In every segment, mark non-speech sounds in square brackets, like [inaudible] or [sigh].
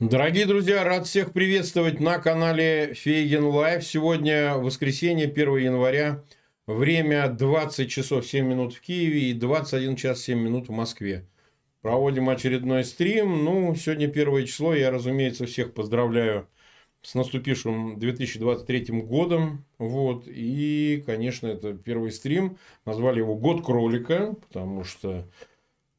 Дорогие друзья, рад всех приветствовать на канале Feygin Live. Сегодня воскресенье, 1 января. Время 20 часов 7 минут в Киеве и 21 час 7 минут в Москве. Проводим очередной стрим. Ну, сегодня первое число. Я, разумеется, всех поздравляю с наступившим 2023 годом. Вот. И, конечно, это первый стрим. Назвали его «Год кролика», потому что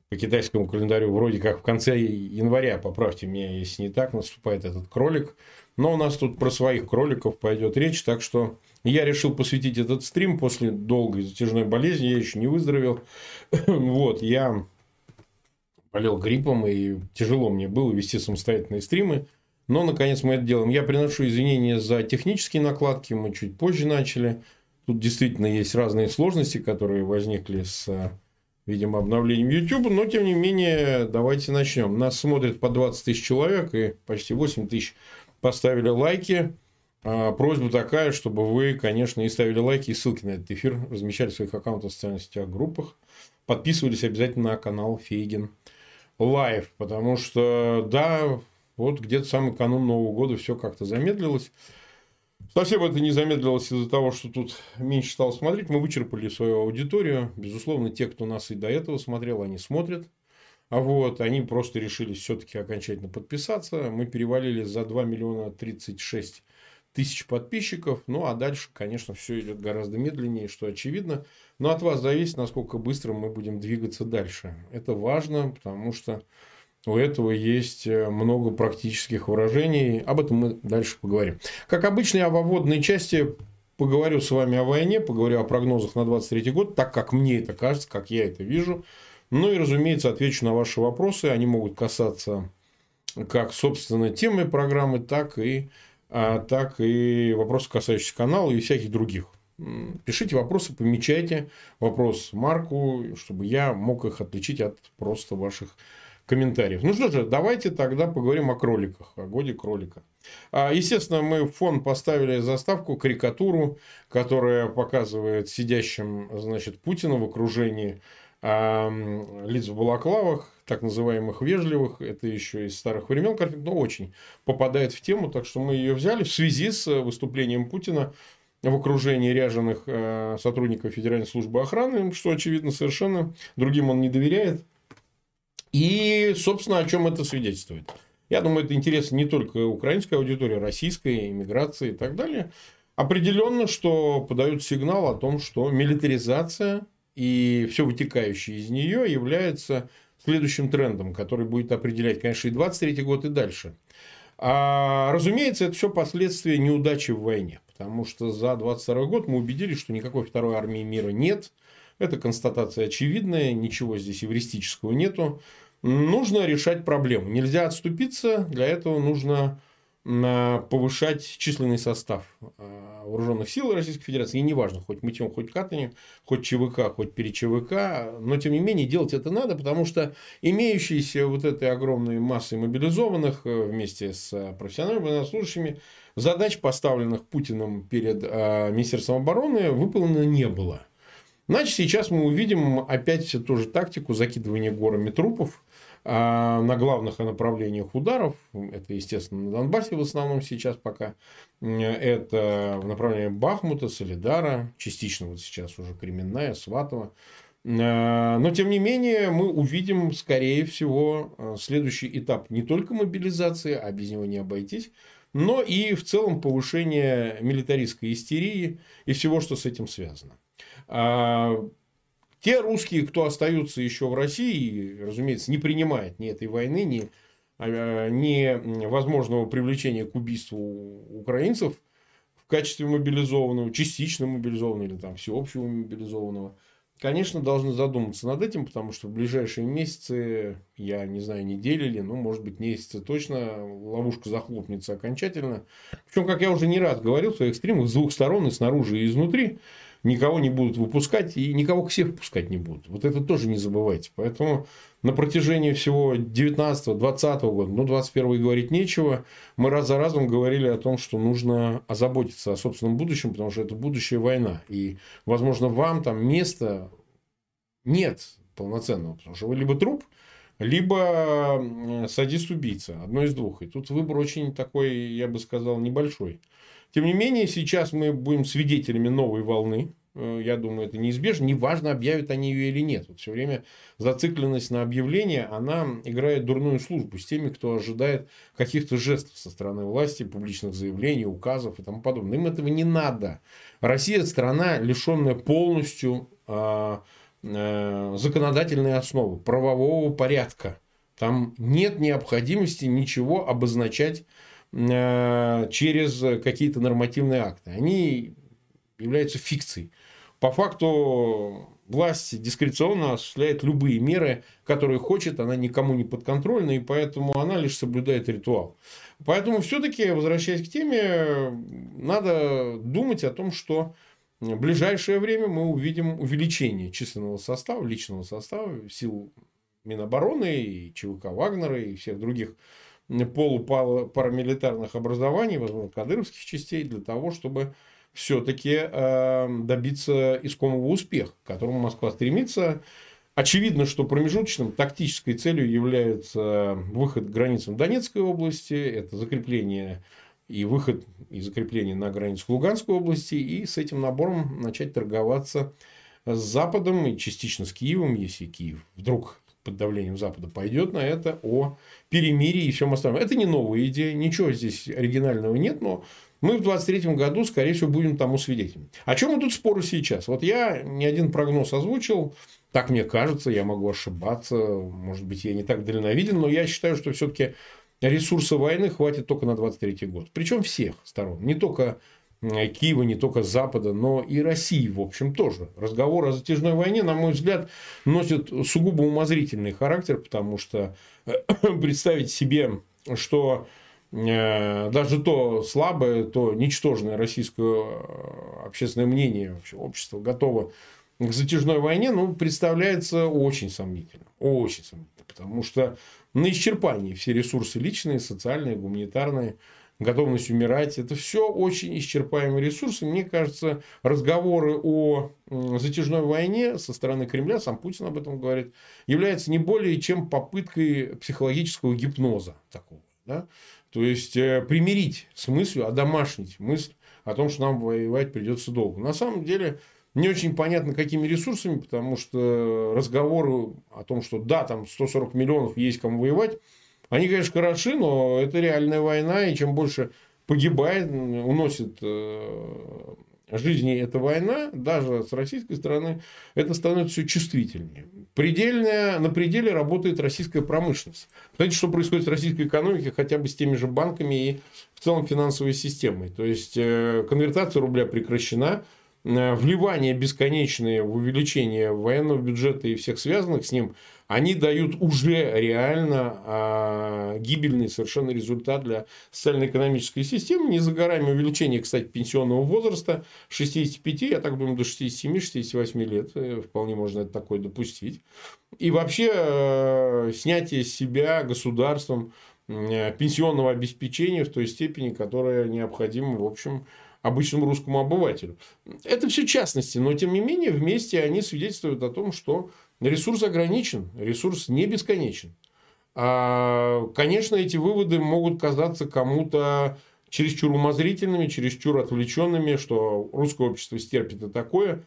по китайскому календарю вроде как в конце января, поправьте меня, если не так, наступает этот кролик. Но у нас тут про своих кроликов пойдет речь, так что я решил посвятить этот стрим после долгой затяжной болезни, я еще не выздоровел. [coughs] Вот, я болел гриппом, и тяжело мне было вести самостоятельные стримы. Но, наконец, мы это делаем. Я приношу извинения за технические накладки, мы чуть позже начали. Тут действительно есть разные сложности, которые возникли с, видимо, обновлением YouTube. Но, тем не менее, давайте начнем. Нас смотрит по 20 тысяч человек, и почти 8 тысяч поставили лайки. А, просьба такая, чтобы вы, конечно, и ставили лайки, и ссылки на этот эфир размещали в своих аккаунтах в социальных сетях, группах. Подписывались обязательно на канал Фейгин Лайв, потому что, да, вот где-то самый канун Нового года все как-то замедлилось. Совсем это не замедлилось из-за того, что тут меньше стало смотреть. Мы вычерпали свою аудиторию. Безусловно, те, кто нас и до этого смотрел, они смотрят. А вот они просто решили все-таки окончательно подписаться. Мы перевалили за 2 миллиона 36 тысяч подписчиков. Ну, а дальше, конечно, все идет гораздо медленнее, что очевидно. Но от вас зависит, насколько быстро мы будем двигаться дальше. Это важно, потому что у этого есть э, много практических выражений. Об этом мы дальше поговорим. Как обычно, я во вводной части поговорю с вами о войне, поговорю о прогнозах на 23 год, так как мне это кажется, как я это вижу. Ну и, разумеется, отвечу на ваши вопросы. Они могут касаться как, собственно, темы программы, так и, а, так и вопросов, касающихся канала и всяких других. Пишите вопросы, помечайте вопрос Марку, чтобы я мог их отличить от просто ваших комментариев. Ну что же, давайте тогда поговорим о кроликах, о годе кролика. А, естественно, мы в фон поставили заставку, карикатуру, которая показывает сидящим, значит, Путина в окружении а, лиц в балаклавах, так называемых вежливых, это еще из старых времен картинка, но очень попадает в тему, так что мы ее взяли в связи с выступлением Путина в окружении ряженых э, сотрудников Федеральной службы охраны, что очевидно совершенно другим он не доверяет, и, собственно, о чем это свидетельствует? Я думаю, это интересно не только украинской аудитории, российской, иммиграции и так далее. Определенно, что подают сигнал о том, что милитаризация и все вытекающее из нее является следующим трендом, который будет определять, конечно, и 23 год и дальше. А, разумеется, это все последствия неудачи в войне. Потому что за 22 год мы убедились, что никакой второй армии мира нет. Это констатация очевидная, ничего здесь эвристического нету. Нужно решать проблему. Нельзя отступиться, для этого нужно а, повышать численный состав а, вооруженных сил Российской Федерации. И неважно, хоть мытьем, хоть катанием, хоть ЧВК, хоть пере ЧВК. Но, тем не менее, делать это надо, потому что имеющиеся вот этой огромной массой мобилизованных э, вместе с профессиональными военнослужащими задач, поставленных Путиным перед а, Министерством обороны, выполнено не было. Значит, сейчас мы увидим опять ту же тактику закидывания горами трупов а, на главных направлениях ударов. Это, естественно, на Донбассе в основном сейчас пока. Это в направлении Бахмута, Солидара, частично вот сейчас уже Кременная, Сватова. Но, тем не менее, мы увидим, скорее всего, следующий этап не только мобилизации, а без него не обойтись, но и в целом повышение милитаристской истерии и всего, что с этим связано. А, те русские, кто остаются еще в России, разумеется, не принимают ни этой войны, ни, а, ни возможного привлечения к убийству украинцев в качестве мобилизованного, частично мобилизованного или там всеобщего мобилизованного, конечно, должны задуматься над этим, потому что в ближайшие месяцы, я не знаю, недели или, ну, может быть, месяцы точно, ловушка захлопнется окончательно. Причем, как я уже не раз говорил в своих стримах, с двух сторон, и снаружи, и изнутри, никого не будут выпускать и никого к себе впускать не будут. Вот это тоже не забывайте. Поэтому на протяжении всего 19-20 года, ну 21 говорить нечего, мы раз за разом говорили о том, что нужно озаботиться о собственном будущем, потому что это будущая война. И, возможно, вам там места нет полноценного, потому что вы либо труп, либо садист-убийца. Одно из двух. И тут выбор очень такой, я бы сказал, небольшой. Тем не менее, сейчас мы будем свидетелями новой волны Э, я думаю, это неизбежно. Неважно, объявят они ее или нет. Вот все время зацикленность на объявление, она играет дурную службу с теми, кто ожидает каких-то жестов со стороны власти, публичных заявлений, указов и тому подобное. Им этого не надо. Россия – страна, лишенная полностью э, э, законодательной основы, правового порядка. Там нет необходимости ничего обозначать через какие-то нормативные акты. Они являются фикцией. По факту власть дискреционно осуществляет любые меры, которые хочет, она никому не подконтрольна, и поэтому она лишь соблюдает ритуал. Поэтому все-таки, возвращаясь к теме, надо думать о том, что в ближайшее время мы увидим увеличение численного состава, личного состава сил Минобороны и ЧВК Вагнера и всех других полупарамилитарных образований, возможно, кадыровских частей, для того, чтобы все-таки эм, добиться искомого успеха, к которому Москва стремится. Очевидно, что промежуточным тактической целью является выход к границам Донецкой области, это закрепление и выход и закрепление на границах Луганской области, и с этим набором начать торговаться с Западом и частично с Киевом, если Киев вдруг под давлением Запада пойдет на это, о перемирии и всем остальном. Это не новая идея, ничего здесь оригинального нет, но мы в 2023 году, скорее всего, будем тому свидетелем. О чем тут споры сейчас? Вот я не один прогноз озвучил, так мне кажется, я могу ошибаться, может быть, я не так дальновиден, но я считаю, что все-таки ресурса войны хватит только на 23 год. Причем всех сторон. Не только Киева, не только Запада, но и России, в общем, тоже. Разговор о затяжной войне, на мой взгляд, носит сугубо умозрительный характер, потому что [coughs] представить себе, что Э, даже то слабое, то ничтожное российское э, общественное мнение, общество готово к затяжной войне, ну, представляется очень сомнительно. Очень сомнительно. Потому что на исчерпании все ресурсы личные, социальные, гуманитарные, готовность умирать. Это все очень исчерпаемые ресурсы. Мне кажется, разговоры о затяжной войне со стороны Кремля, сам Путин об этом говорит, являются не более чем попыткой психологического гипноза такого. Да? То есть, э, примирить с мыслью, одомашнить мысль о том, что нам воевать придется долго. На самом деле, не очень понятно, какими ресурсами, потому что разговоры о том, что да, там 140 миллионов есть кому воевать, они, конечно, хороши, но это реальная война, и чем больше погибает, уносит э, жизни эта война, даже с российской стороны, это становится все чувствительнее. Предельная, на пределе работает российская промышленность. Знаете, что происходит в российской экономике хотя бы с теми же банками и в целом финансовой системой. То есть, э, конвертация рубля прекращена, э, вливания бесконечные в увеличение военного бюджета и всех связанных с ним – они дают уже реально а, гибельный совершенно результат для социально-экономической системы. Не за горами увеличение, кстати, пенсионного возраста 65, я так думаю, до 67-68 лет. Э, вполне можно это такое допустить. И вообще э, снятие с себя государством э, пенсионного обеспечения в той степени, которая необходима, в общем, обычному русскому обывателю. Это все частности, но тем не менее вместе они свидетельствуют о том, что Ресурс ограничен, ресурс не бесконечен. А, конечно, эти выводы могут казаться кому-то чересчур умозрительными, чересчур отвлеченными, что русское общество стерпит и такое.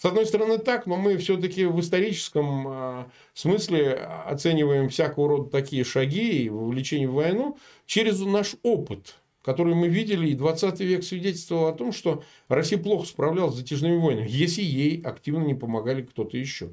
С одной стороны так, но мы все-таки в историческом а, смысле оцениваем всякого рода такие шаги и вовлечение в войну через наш опыт, который мы видели, и 20 век свидетельствовал о том, что Россия плохо справлялась с затяжными войнами, если ей активно не помогали кто-то еще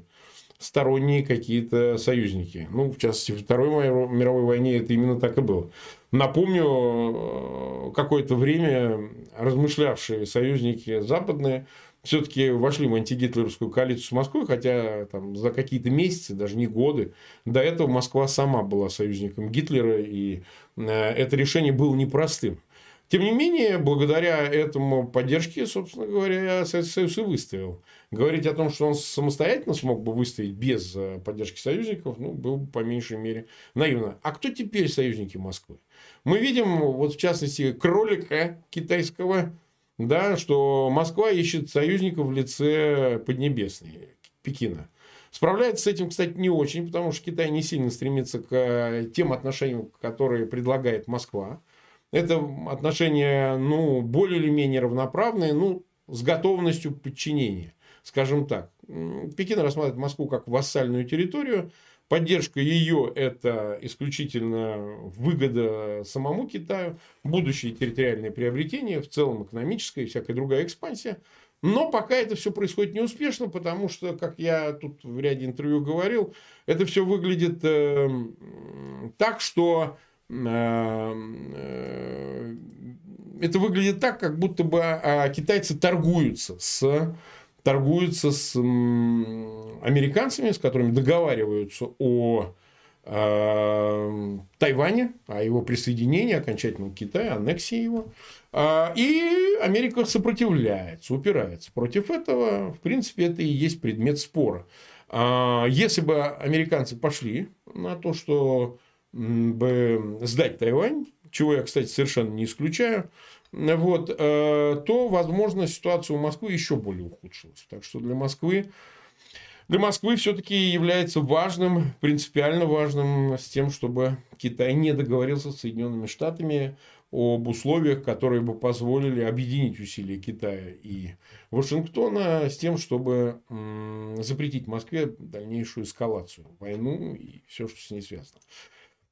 сторонние какие-то союзники. Ну, в частности, в Второй мировой войне это именно так и было. Напомню, э, какое-то время размышлявшие союзники западные все-таки вошли в антигитлеровскую коалицию с Москвой, хотя там, за какие-то месяцы, даже не годы, до этого Москва сама была союзником Гитлера, и э, это решение было непростым. Тем не менее, благодаря этому поддержке, собственно говоря, Советский Союз и выстоял. Говорить о том, что он самостоятельно смог бы выстоять без э, поддержки союзников, ну, было бы по меньшей мере наивно. А кто теперь союзники Москвы? Мы видим, вот в частности, кролика китайского, да, что Москва ищет союзников в лице Поднебесной, Пекина. Справляется с этим, кстати, не очень, потому что Китай не сильно стремится к э, тем отношениям, которые предлагает Москва. Это отношения, ну, более или менее равноправные, ну, с готовностью подчинения, скажем так. Пекин рассматривает Москву как вассальную территорию, Поддержка ее – это исключительно выгода самому Китаю, будущие территориальные приобретения, в целом экономическая и всякая другая экспансия. Но пока это все происходит неуспешно, потому что, как я тут в ряде интервью говорил, это все выглядит э, так, что э, э, это выглядит так, как будто бы а, китайцы торгуются с торгуются с американцами, с которыми договариваются о э, Тайване, о его присоединении окончательно к Китаю, аннексии его. А, и Америка сопротивляется, упирается. Против этого, в принципе, это и есть предмет спора. А, если бы американцы пошли на то, что бы сдать Тайвань, чего я, кстати, совершенно не исключаю, вот, э, то, возможно, ситуация у Москвы еще более ухудшилась. Так что для Москвы для Москвы все-таки является важным, принципиально важным с тем, чтобы Китай не договорился с Соединенными Штатами об условиях, которые бы позволили объединить усилия Китая и Вашингтона с тем, чтобы запретить Москве дальнейшую эскалацию, войну и все, что с ней связано.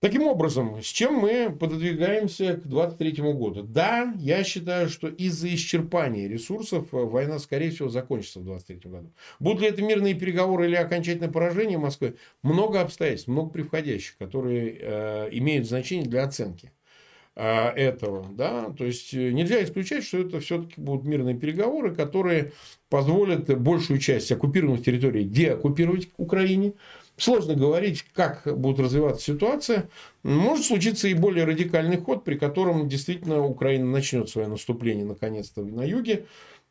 Таким образом, с чем мы пододвигаемся к 2023 году? Да, я считаю, что из-за исчерпания ресурсов война, скорее всего, закончится в 2023 году. Будут ли это мирные переговоры или окончательное поражение Москвы? Много обстоятельств, много превходящих, которые э, имеют значение для оценки э, этого. Да? То есть, э, нельзя исключать, что это все-таки будут мирные переговоры, которые позволят большую часть оккупированных территорий деоккупировать Украине, Сложно говорить, как будет развиваться ситуация. Может случиться и более радикальный ход, при котором действительно Украина начнет свое наступление наконец-то на юге,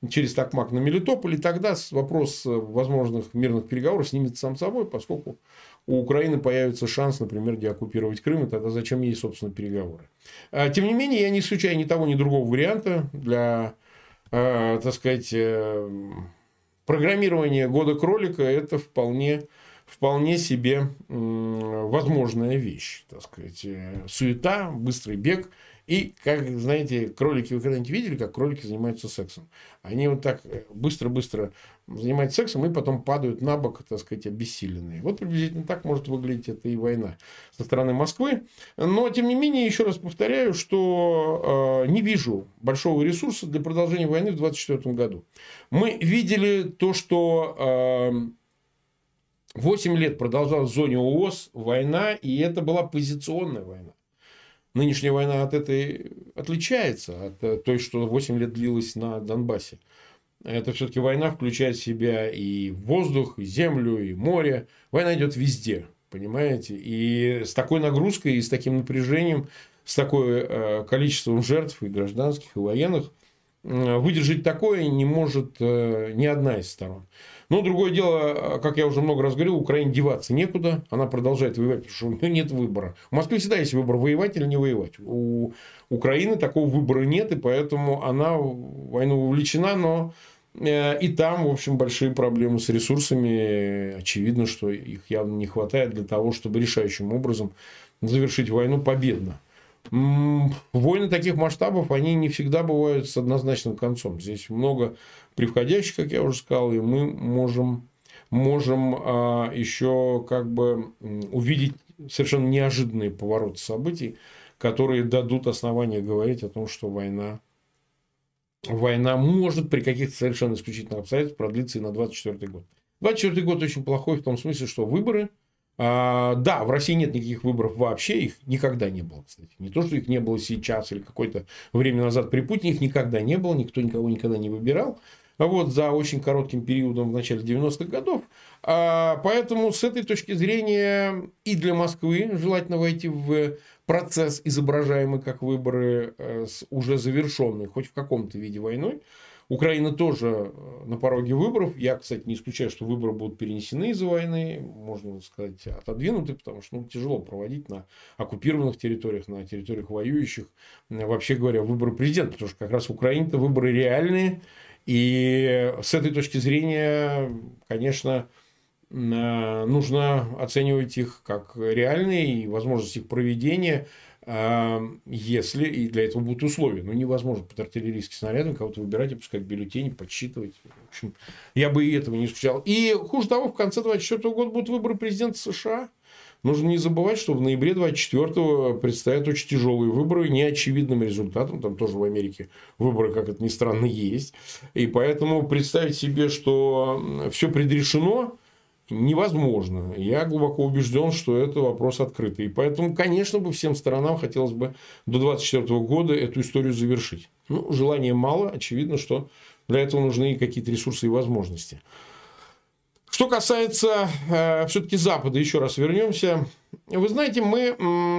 через Токмак на Мелитополь. И тогда вопрос возможных мирных переговоров снимется сам собой, поскольку у Украины появится шанс, например, деоккупировать Крым, и тогда зачем ей, собственно, переговоры. А, тем не менее, я не исключаю ни того, ни другого варианта для, э, так сказать, э, программирования года кролика. Это вполне вполне себе возможная вещь, так сказать. Э, суета, быстрый бег. И, как, знаете, кролики, вы когда-нибудь видели, как кролики занимаются сексом? Они вот так э, быстро-быстро занимаются сексом и потом падают на бок, так сказать, обессиленные. Вот приблизительно так может выглядеть эта и война со стороны Москвы. Но, тем не менее, еще раз повторяю, что э, не вижу большого ресурса для продолжения войны в 2024 году. Мы видели то, что э, 8 лет продолжалась в зоне ООС война, и это была позиционная война. Нынешняя война от этой отличается, от э, той, что 8 лет длилась на Донбассе. Это все-таки война включает в себя и воздух, и землю, и море. Война идет везде, понимаете? И с такой нагрузкой, и с таким напряжением, с такой э, количеством жертв и гражданских, и военных, э, выдержать такое не может ни одна из сторон. Но другое дело, как я уже много раз говорил, Украине деваться некуда. Она продолжает воевать, потому что у нее нет выбора. В Москве всегда есть выбор, воевать или не воевать. У Украины такого выбора нет, и поэтому она в войну увлечена, но э, и там, в общем, большие проблемы с ресурсами. Очевидно, что их явно не хватает для того, чтобы решающим образом завершить войну победно. Войны таких масштабов, они не всегда бывают с однозначным концом. Здесь много превходящих, как я уже сказал, и мы можем, можем а, еще как бы увидеть совершенно неожиданные повороты событий, которые дадут основания говорить о том, что война, война может при каких-то совершенно исключительных обстоятельствах продлиться и на 24 год. 24 год очень плохой в том смысле, что выборы а, да, в России нет никаких выборов вообще, их никогда не было, кстати. Не то, что их не было сейчас или какое-то время назад при Путине, их никогда не было, никто никого никогда не выбирал вот, за очень коротким периодом в начале 90-х годов. А, поэтому с этой точки зрения и для Москвы желательно войти в процесс, изображаемый как выборы э, уже завершенной, хоть в каком-то виде войной. Украина тоже э, на пороге выборов. Я, кстати, не исключаю, что выборы будут перенесены из-за войны, можно сказать, отодвинуты, потому что ну, тяжело проводить на оккупированных территориях, на территориях воюющих. Вообще говоря, выборы президента, потому что как раз в Украине-то выборы реальные, и с этой точки зрения, конечно, нужно оценивать их как реальные и возможность их проведения, если и для этого будут условия. Ну, невозможно под артиллерийским снарядом кого-то выбирать, опускать бюллетени, подсчитывать. В общем, я бы и этого не исключал. И хуже того, в конце 2024 года будут выборы президента США. Нужно не забывать, что в ноябре 24-го предстоят очень тяжелые выборы, неочевидным результатом. Там тоже в Америке выборы, как это ни странно, есть. И поэтому представить себе, что все предрешено, невозможно. Я глубоко убежден, что это вопрос открытый. И поэтому, конечно, бы всем сторонам хотелось бы до 2024 года эту историю завершить. Ну, желания мало. Очевидно, что для этого нужны какие-то ресурсы и возможности. Что касается э, все-таки Запада, еще раз вернемся. Вы знаете, мы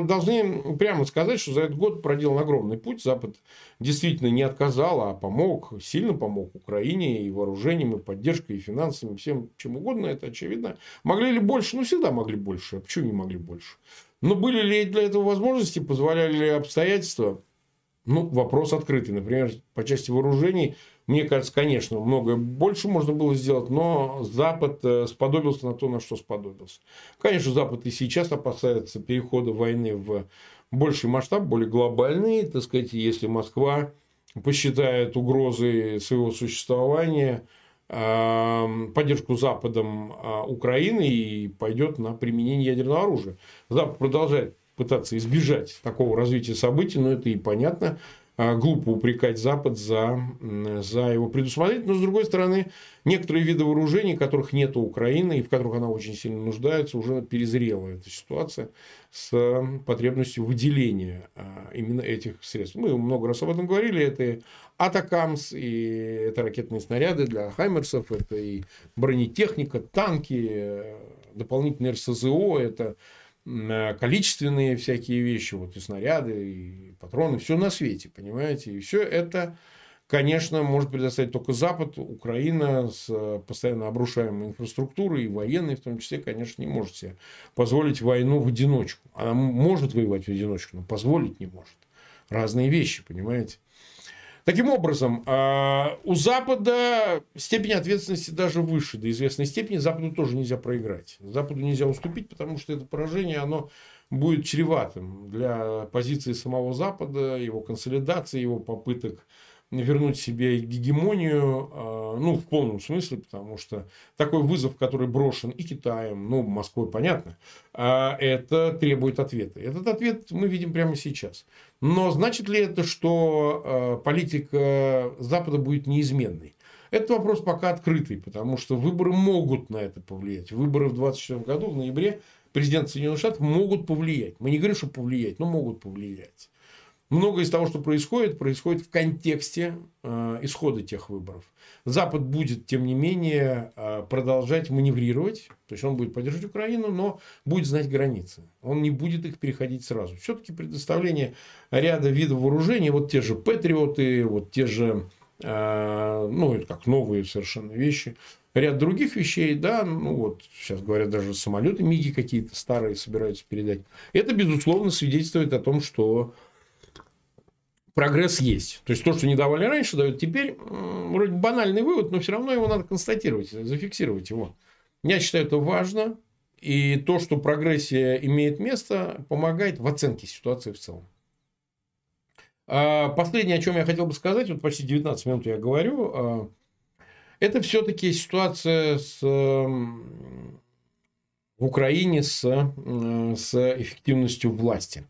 должны прямо сказать, что за этот год проделан огромный путь. Запад действительно не отказал, а помог, сильно помог Украине и вооружением, и поддержкой, и финансами, всем чем угодно. Это очевидно. Могли ли больше? Ну, всегда могли больше. А почему не могли больше? Но были ли для этого возможности, позволяли ли обстоятельства? Ну, вопрос открытый. Например, по части вооружений мне кажется, конечно, многое больше можно было сделать, но Запад э, сподобился на то, на что сподобился. Конечно, Запад и сейчас опасается перехода войны в больший масштаб, более глобальный. Так сказать, если Москва посчитает угрозы своего существования эм, поддержку Западом э, Украины и пойдет на применение ядерного оружия. Запад продолжает пытаться избежать такого развития событий, но это и понятно. А, глупо упрекать Запад за, за его предусмотрительность. Но, с другой стороны, некоторые виды вооружений, которых нет у Украины и в которых она очень сильно нуждается, уже перезрела эта ситуация с потребностью выделения а, именно этих средств. Мы много раз об этом говорили. Это Атакамс, и это ракетные снаряды для Хаймерсов, это и бронетехника, танки, дополнительные РСЗО, это количественные всякие вещи, вот и снаряды, и патроны, все на свете, понимаете? И все это, конечно, может предоставить только Запад, Украина с постоянно обрушаемой инфраструктурой, и военной в том числе, конечно, не может себе позволить войну в одиночку. Она может воевать в одиночку, но позволить не может. Разные вещи, понимаете? Таким образом, а, у Запада степень ответственности даже выше. До известной степени Западу тоже нельзя проиграть. Западу нельзя уступить, потому что это поражение, оно будет чреватым для позиции самого Запада, его консолидации, его попыток вернуть себе гегемонию, а, ну, в полном смысле, потому что такой вызов, который брошен и Китаем, ну, Москвой, понятно, а, это требует ответа. Этот ответ мы видим прямо сейчас. Но значит ли это, что а, политика Запада будет неизменной? Этот вопрос пока открытый, потому что выборы могут на это повлиять. Выборы в 2024 году, в ноябре, президент Соединенных Штатов могут повлиять. Мы не говорим, что повлиять, но могут повлиять. Многое из того, что происходит, происходит в контексте э, исхода тех выборов. Запад будет, тем не менее, э, продолжать маневрировать, то есть он будет поддерживать Украину, но будет знать границы. Он не будет их переходить сразу. Все-таки предоставление ряда видов вооружений, вот те же патриоты, вот те же, э, ну, это как новые совершенно вещи, ряд других вещей, да, ну вот сейчас говорят даже самолеты МИГи какие-то старые собираются передать. Это, безусловно, свидетельствует о том, что прогресс есть. То есть то, что не давали раньше, дают теперь. Вроде банальный вывод, но все равно его надо констатировать, зафиксировать его. Я считаю, это важно. И то, что прогрессия имеет место, помогает в оценке ситуации в целом. А последнее, о чем я хотел бы сказать, вот почти 19 минут я говорю, а, это все-таки ситуация с, в Украине с, с эффективностью власти.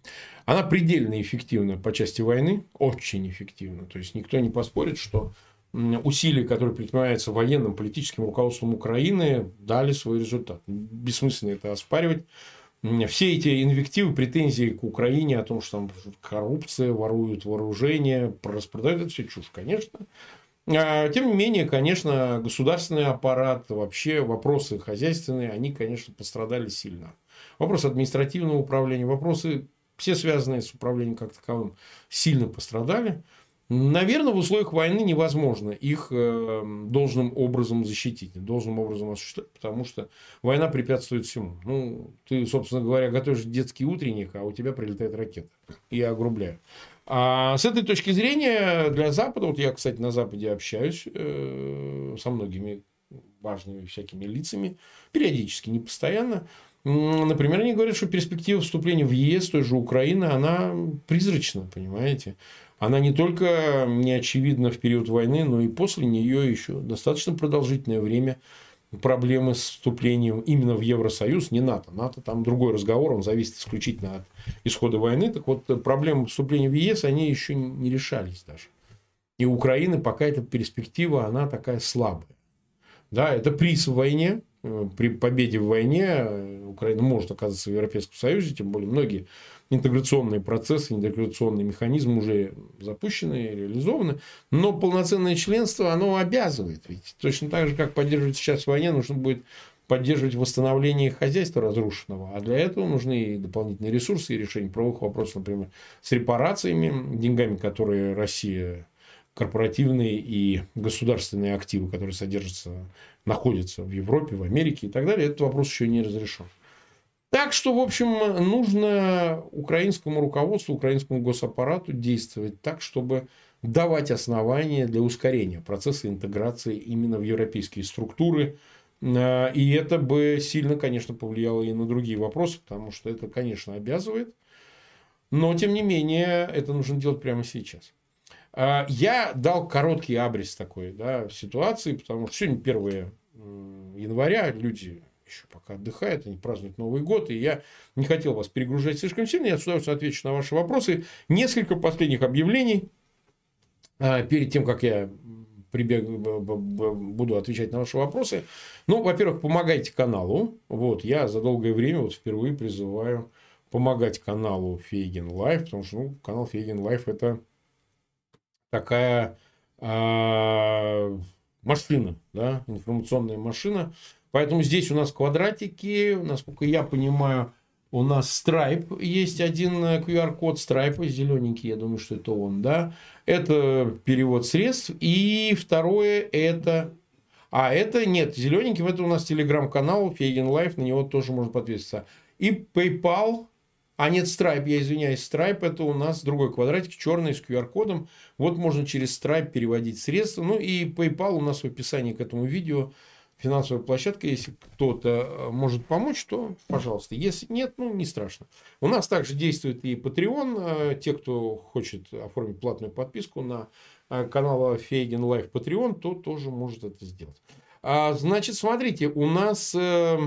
Она предельно эффективна по части войны, очень эффективна. То есть никто не поспорит, что усилия, которые предпринимаются военным, политическим руководством Украины, дали свой результат. Бессмысленно это оспаривать. Все эти инвективы, претензии к Украине о том, что там коррупция, воруют вооружение, распродают, это все чушь, конечно. А, тем не менее, конечно, государственный аппарат, вообще вопросы хозяйственные, они, конечно, пострадали сильно. Вопросы административного управления, вопросы все связанные с управлением как таковым, сильно пострадали. Наверное, в условиях войны невозможно их э, должным образом защитить, должным образом осуществлять, потому что война препятствует всему. Ну, ты, собственно говоря, готовишь детский утренник, а у тебя прилетает ракета и огрубляют. А с этой точки зрения для Запада, вот я, кстати, на Западе общаюсь э, со многими важными всякими лицами, периодически, не постоянно. Например, они говорят, что перспектива вступления в ЕС, той же Украины, она призрачна, понимаете. Она не только не очевидна в период войны, но и после нее еще достаточно продолжительное время проблемы с вступлением именно в Евросоюз, не НАТО. НАТО там другой разговор, он зависит исключительно от исхода войны. Так вот, проблемы вступления в ЕС, они еще не решались даже. И у Украины пока эта перспектива, она такая слабая. Да, это приз в войне. Э, при победе в войне э, Украина может оказаться в Европейском Союзе, тем более многие интеграционные процессы, интеграционные механизмы уже запущены, реализованы. Но полноценное членство, оно обязывает. Ведь точно так же, как поддерживать сейчас войне, нужно будет поддерживать восстановление хозяйства разрушенного. А для этого нужны и дополнительные ресурсы и решение правовых вопросов, например, с репарациями, деньгами, которые Россия корпоративные и государственные активы, которые содержатся, находятся в Европе, в Америке и так далее, этот вопрос еще не разрешен. Так что, в общем, нужно украинскому руководству, украинскому госаппарату действовать так, чтобы давать основания для ускорения процесса интеграции именно в европейские структуры. И это бы сильно, конечно, повлияло и на другие вопросы, потому что это, конечно, обязывает. Но, тем не менее, это нужно делать прямо сейчас. А, я дал короткий абрис такой да, ситуации, потому что сегодня 1 января, люди еще пока отдыхают, они празднуют Новый год, и я не хотел вас перегружать слишком сильно, я с удовольствием отвечу на ваши вопросы. Несколько последних объявлений а, перед тем, как я прибег, буду отвечать на ваши вопросы. Ну, во-первых, помогайте каналу. Вот, я за долгое время вот впервые призываю помогать каналу Feygin Live, потому что ну, канал Feygin Live это такая э, машина, да, информационная машина. Поэтому здесь у нас квадратики, насколько я понимаю, у нас Stripe есть один QR-код Stripe, зелененький, я думаю, что это он, да. Это перевод средств. И второе это... А, это нет, зелененьким, это у нас телеграм-канал Feygin Live, на него тоже можно подписаться. И PayPal, а нет, Stripe, я извиняюсь, Stripe это у нас другой квадратик, черный с QR-кодом. Вот можно через Stripe переводить средства. Ну и PayPal у нас в описании к этому видео финансовая площадка. Если кто-то э, может помочь, то пожалуйста. Если нет, ну не страшно. У нас также действует и Patreon. Э, те, кто хочет оформить платную подписку на э, канал Feygin Live Patreon, то тоже может это сделать. А, значит, смотрите, у нас э,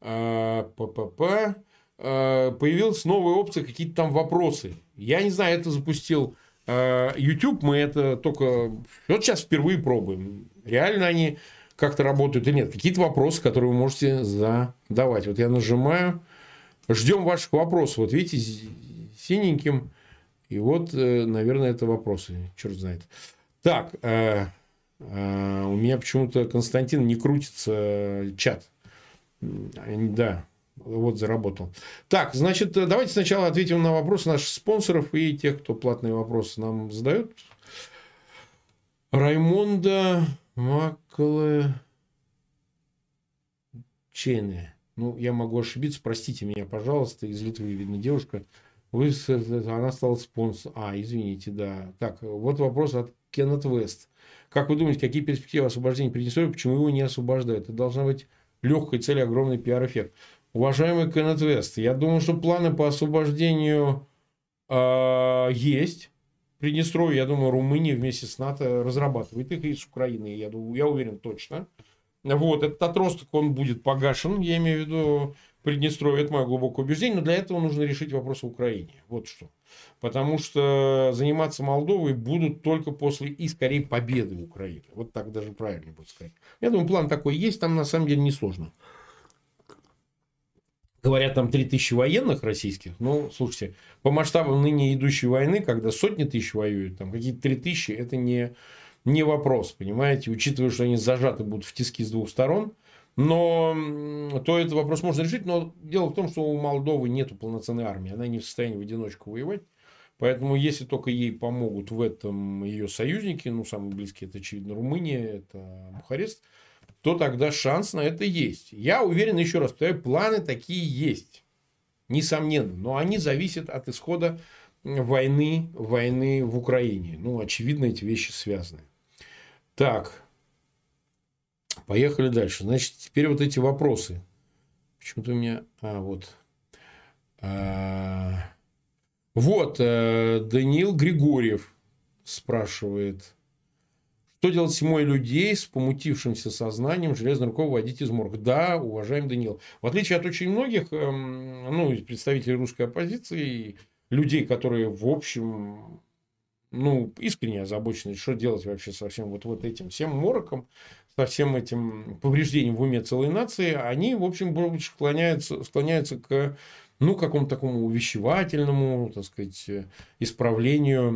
э, ППП Э, появилась новая опция, какие-то там вопросы. Я не знаю, это запустил YouTube, мы это только вот сейчас впервые пробуем. Реально они как-то работают или нет. Какие-то вопросы, которые вы можете задавать. Вот я нажимаю. Ждем ваших вопросов. Вот видите, синеньким. И вот, э, наверное, это вопросы. Черт знает. Так, у меня почему-то, Константин, не крутится чат. Да, вот заработал. Так, значит, давайте сначала ответим на вопросы наших спонсоров и тех, кто платные вопросы нам задает. Раймонда Макле Чене. Ну, я могу ошибиться, простите меня, пожалуйста, из Литвы, видно, девушка. Вы, она стала спонсором. А, извините, да. Так, вот вопрос от Кеннет Вест. Как вы думаете, какие перспективы освобождения Приднестровья, почему его не освобождают? Это должна быть легкая цель, огромный пиар-эффект. Уважаемый Кеннет Вест, я думаю, что планы по освобождению э, есть. Приднестровье, я думаю, Румыния вместе с НАТО разрабатывает их и с Украиной, я, думаю, я уверен точно. Вот, этот отросток, он будет погашен, я имею в виду Приднестровье, это мое глубокое убеждение, но для этого нужно решить вопрос в Украине. Вот что. Потому что заниматься Молдовой будут только после и, скорее, победы Украины. Вот так даже правильно будет сказать. Я думаю, план такой есть, там на самом деле несложно. Говорят, там 3000 военных российских. Ну, слушайте, по масштабам ныне идущей войны, когда сотни тысяч воюют, там какие-то 3000, это не, не вопрос, понимаете? Учитывая, что они зажаты будут в тиски с двух сторон, но то этот вопрос можно решить. Но дело в том, что у Молдовы нет полноценной армии. Она не в состоянии в одиночку воевать. Поэтому, если только ей помогут в этом ее союзники, ну, самые близкие, это, очевидно, Румыния, это Бухарест, то тогда шанс на это есть. Я уверен, еще раз повторяю, планы такие есть. Несомненно. Но они зависят от исхода войны, войны в Украине. Ну, очевидно, эти вещи связаны. Так. Поехали дальше. Значит, теперь вот эти вопросы. Почему-то у меня... А, вот. А... Вот, э, Даниил Григорьев спрашивает. Что делать с зимой людей с помутившимся сознанием железной рукой вводить из морга? Да, уважаемый Даниил. В отличие от очень многих эм, ну, представителей русской оппозиции, людей, которые в общем ну, искренне озабочены, что делать вообще со всем вот, вот этим всем мороком, со всем этим повреждением в уме целой нации, они, в общем, больше склоняются, склоняются к ну, какому-то такому увещевательному, так сказать, исправлению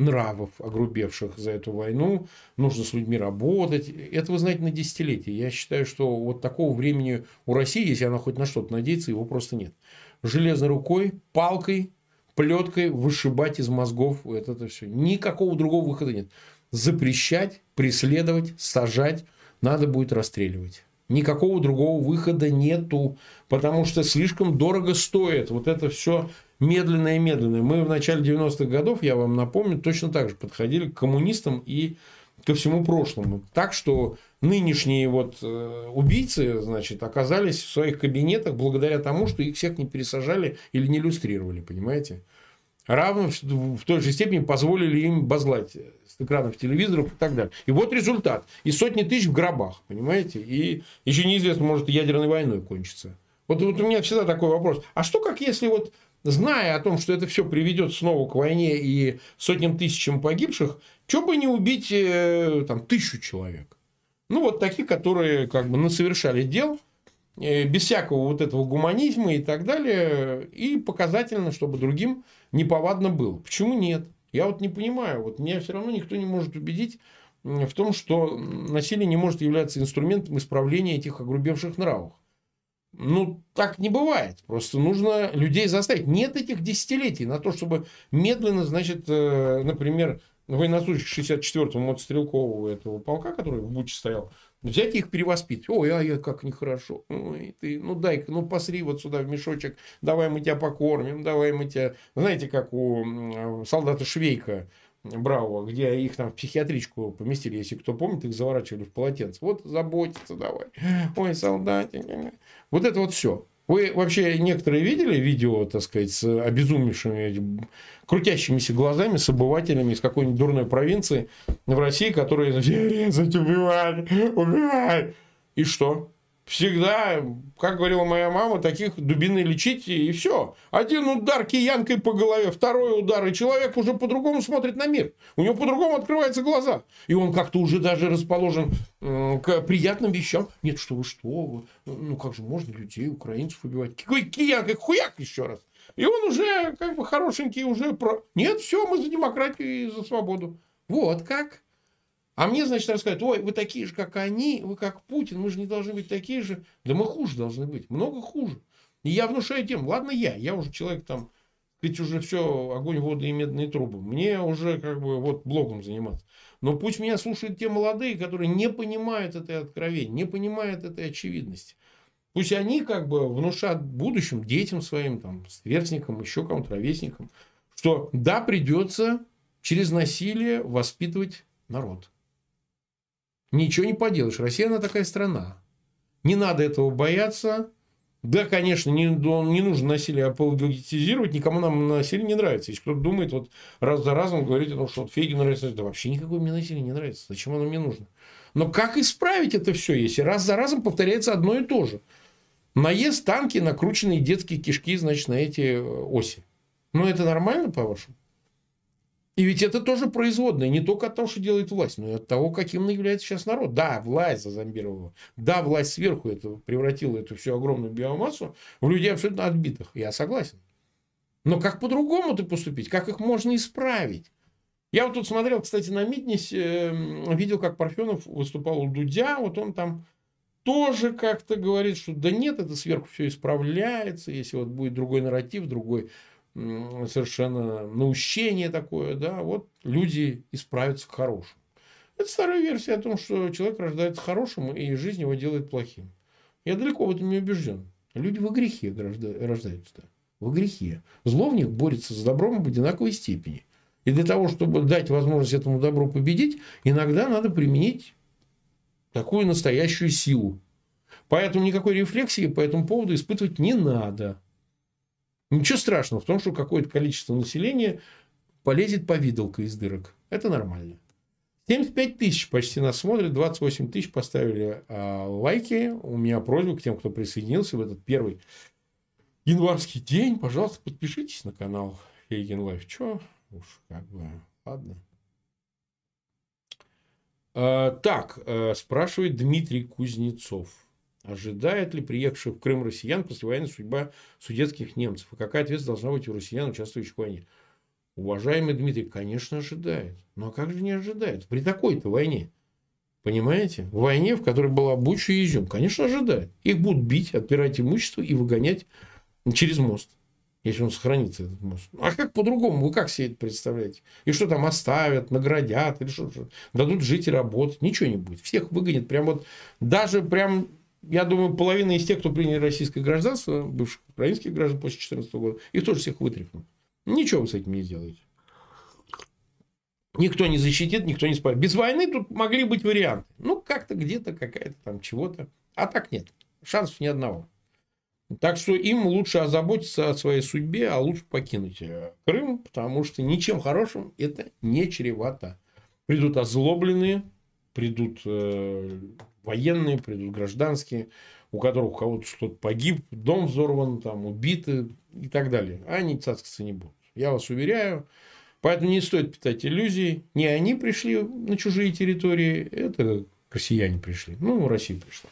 нравов, огрубевших за эту войну. Нужно с людьми работать. Это, вы знаете, на десятилетия. Я считаю, что вот такого времени у России, если она хоть на что-то надеется, его просто нет. Железной рукой, палкой, плеткой вышибать из мозгов вот это все. Никакого другого выхода нет. Запрещать, преследовать, сажать, надо будет расстреливать. Никакого другого выхода нету, потому что слишком дорого стоит. Вот это все медленно и медленно. Мы в начале 90-х годов, я вам напомню, точно так же подходили к коммунистам и ко всему прошлому. Так что нынешние вот э, убийцы, значит, оказались в своих кабинетах благодаря тому, что их всех не пересажали или не иллюстрировали, понимаете? Равно в той же степени позволили им базлать с экранов телевизоров и так далее. И вот результат. И сотни тысяч в гробах, понимаете? И еще неизвестно, может, ядерной войной кончится. Вот, вот у меня всегда такой вопрос. А что как если вот зная о том, что это все приведет снова к войне и сотням тысячам погибших, что бы не убить э, там, тысячу человек? Ну, вот таких, которые как бы совершали дел, э, без всякого вот этого гуманизма и так далее, и показательно, чтобы другим неповадно было. Почему нет? Я вот не понимаю, вот меня все равно никто не может убедить в том, что насилие не может являться инструментом исправления этих огрубевших нравов. Ну, так не бывает. Просто нужно людей заставить. Нет этих десятилетий на то, чтобы медленно, значит, э, например, военнослужащих 64-го мотострелкового этого полка, который в Буче стоял, взять их перевоспитать. Ой, а я как нехорошо. Ой, ты, ну дай-ка, ну посри вот сюда в мешочек, давай мы тебя покормим, давай мы тебя... Знаете, как у солдата Швейка, Браво, где их там в психиатричку поместили, если кто помнит, их заворачивали в полотенце. Вот заботиться давай. Ой, солдатик. Вот это вот все. Вы вообще некоторые видели видео, так сказать, с обезумевшими, крутящимися глазами, с обывателями из какой-нибудь дурной провинции в России, которые резать, убивали, убивали. И что? Всегда, как говорила моя мама, таких дубины лечить и все. Один удар киянкой по голове, второй удар, и человек уже по-другому смотрит на мир. У него по-другому открываются глаза. И он как-то уже даже расположен к приятным вещам. Нет, что вы, что вы. Ну, как же можно людей, украинцев убивать? Какой киянкой, хуяк еще раз. И он уже как бы хорошенький, уже про... Нет, все, мы за демократию и за свободу. Вот как. А мне, значит, рассказывают, ой, вы такие же, как они, вы как Путин, мы же не должны быть такие же. Да мы хуже должны быть, много хуже. И я внушаю тем, ладно я, я уже человек там, ведь уже все, огонь, вода и медные трубы. Мне уже как бы вот блогом заниматься. Но пусть меня слушают те молодые, которые не понимают этой откровения, не понимают этой очевидности. Пусть они как бы внушат будущим детям своим, там, сверстникам, еще кому-то, ровесникам, что да, придется через насилие воспитывать народ. Ничего не поделаешь. Россия, она такая страна. Не надо этого бояться. Да, конечно, не, не нужно насилие апологетизировать, никому нам насилие не нравится. Если кто-то думает, вот раз за разом говорить о том, что вот Фейгин нравится, да вообще никакое мне насилие не нравится. Зачем оно мне нужно? Но как исправить это все, если раз за разом повторяется одно и то же? Наезд танки, накрученные детские кишки, значит, на эти э, оси. Ну, это нормально, по-вашему? И ведь это тоже производное не только от того, что делает власть, но и от того, каким является сейчас народ. Да, власть зазомбировала. Да, власть сверху это превратила эту всю огромную биомассу в людей абсолютно отбитых. Я согласен. Но как по-другому ты поступить? Как их можно исправить? Я вот тут смотрел, кстати, на Митнисе, эм, видел, как Парфенов выступал у Дудя. Вот он там тоже как-то говорит, что да нет, это сверху все исправляется. Если вот будет другой нарратив, другой совершенно наущение такое, да, вот люди исправятся к хорошему. Это старая версия о том, что человек рождается хорошим, и жизнь его делает плохим. Я далеко в этом не убежден. Люди во грехе рождаются. Да. Во грехе. Зло в них борется с добром в одинаковой степени. И для того, чтобы дать возможность этому добру победить, иногда надо применить такую настоящую силу. Поэтому никакой рефлексии по этому поводу испытывать не надо. Ничего страшного в том, что какое-то количество населения полезет по видалке из дырок. Это нормально. 75 тысяч почти нас смотрят, 28 тысяч поставили а, лайки. У меня просьба к тем, кто присоединился в этот первый январский день. Пожалуйста, подпишитесь на канал Feygin Live. Че? Уж как бы, ладно. А, так, а, спрашивает Дмитрий Кузнецов. Ожидает ли приехавших в Крым россиян послевоенная судьба судетских немцев? И какая ответственность должна быть у россиян, участвующих в войне? Уважаемый Дмитрий, конечно, ожидает. Но как же не ожидает? При такой-то войне. Понимаете? В войне, в которой была Буча и Изюм. Конечно, ожидает. Их будут бить, отбирать имущество и выгонять через мост. Если он сохранится, этот мост. А как по-другому? Вы как себе это представляете? И что там оставят, наградят? Или что, что? Дадут жить и работать? Ничего не будет. Всех выгонят. Прям вот даже прям я думаю, половина из тех, кто приняли российское гражданство, бывших украинских граждан после 2014 года, их тоже всех вытряхнут. Ничего вы с этим не сделаете. Никто не защитит, никто не спасет. Без войны тут могли быть варианты. Ну, как-то где-то какая-то там чего-то. А так нет. Шансов ни одного. Так что им лучше озаботиться о своей судьбе, а лучше покинуть э, Крым, потому что ничем хорошим это не чревато. Придут озлобленные, придут э, военные, придут гражданские, у которых у кого-то что-то погиб, дом взорван, там, убиты и так далее. А они цацкаться не будут. Я вас уверяю. Поэтому не стоит питать иллюзий. Не они пришли на чужие территории, это россияне пришли. Ну, Россия пришла.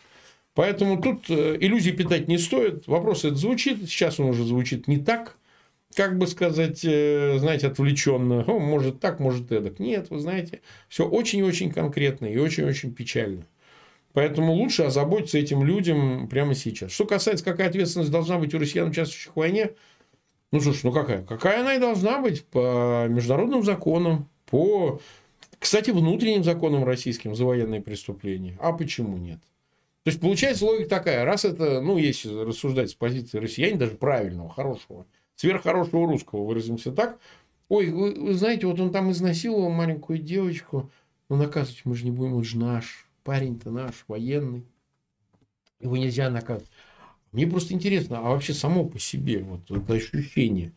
Поэтому тут э, иллюзий питать не стоит. Вопрос этот звучит. Сейчас он уже звучит не так, как бы сказать, э, знаете, отвлеченно. Может так, может эдак. Нет, вы знаете, все очень-очень конкретно и очень-очень печально. Поэтому лучше озаботиться этим людям прямо сейчас. Что касается, какая ответственность должна быть у россиян, участвующих в войне, ну, слушай, ну какая? Какая она и должна быть по международным законам, по, кстати, внутренним законам российским за военные преступления. А почему нет? То есть, получается логика такая. Раз это, ну, если рассуждать с позиции россияне, даже правильного, хорошего, сверххорошего русского, выразимся так, ой, вы, вы знаете, вот он там изнасиловал маленькую девочку, но наказывать мы же не будем, он же наш парень-то наш, военный, его нельзя наказывать. Мне просто интересно, а вообще само по себе вот это ощущение,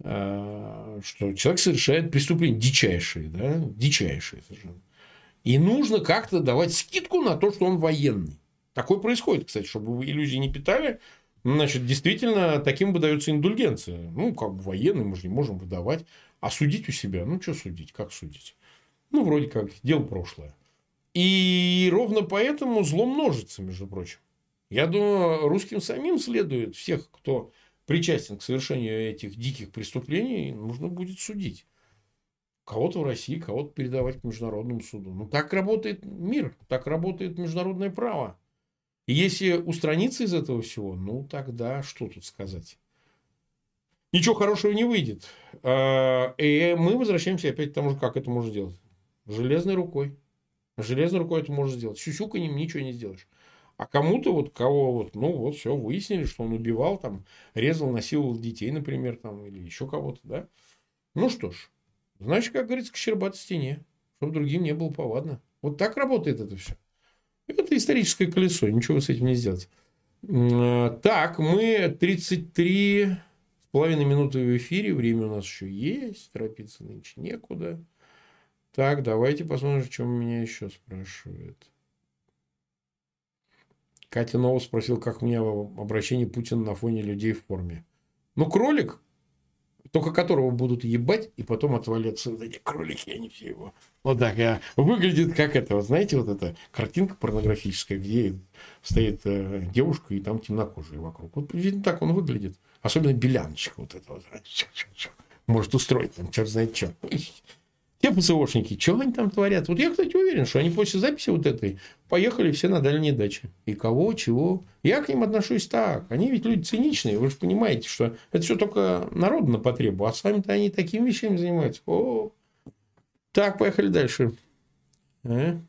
а, что человек совершает преступление дичайшее, да, дичайшее совершенно. И нужно как-то давать скидку на то, что он военный. Такое происходит, кстати, чтобы вы иллюзии не питали. Значит, действительно, таким выдается индульгенция. Ну, как бы военный, мы же не можем выдавать. А судить у себя, ну, что судить, как судить? Ну, вроде как, дело прошлое. И ровно поэтому зло множится, между прочим. Я думаю, русским самим следует всех, кто причастен к совершению этих диких преступлений, нужно будет судить. Кого-то в России, кого-то передавать к международному суду. Ну, так работает мир, так работает международное право. И если устраниться из этого всего, ну, тогда что тут сказать? Ничего хорошего не выйдет. А, и мы возвращаемся опять к тому же, как это можно сделать. Железной рукой. Железной рукой это можно сделать. Сюсюканем ничего не сделаешь. А кому-то вот кого вот, ну вот все, выяснили, что он убивал, там, резал, насиловал детей, например, там, или еще кого-то, да. Ну что ж, значит, как говорится, к щербатой стене, чтобы другим не было повадно. Вот так работает это все. Это историческое колесо, ничего с этим не сделать. Так, мы 33 с половиной минуты в эфире, время у нас еще есть, торопиться нынче некуда. Так, давайте посмотрим, что меня еще спрашивает. Катя Нова спросил, как мне обращение Путина на фоне людей в форме. Ну, кролик, только которого будут ебать, и потом отвалятся вот эти кролики, они все его. Вот так, я... выглядит как это, вот знаете, вот эта картинка порнографическая, где стоит э, девушка, и там темнокожие вокруг. Вот видно, так он выглядит. Особенно беляночка вот эта вот. Может устроить там, черт знает что. [laughs] Те ПСОшники, что они там творят? Вот я, кстати, уверен, что они после записи вот этой поехали все на дальние дачи. И кого, чего. Я к ним отношусь так. Они ведь люди циничные. Вы же понимаете, что это все только народу на потребу. А сами-то они такими вещами занимаются. О, так, поехали дальше. А? А,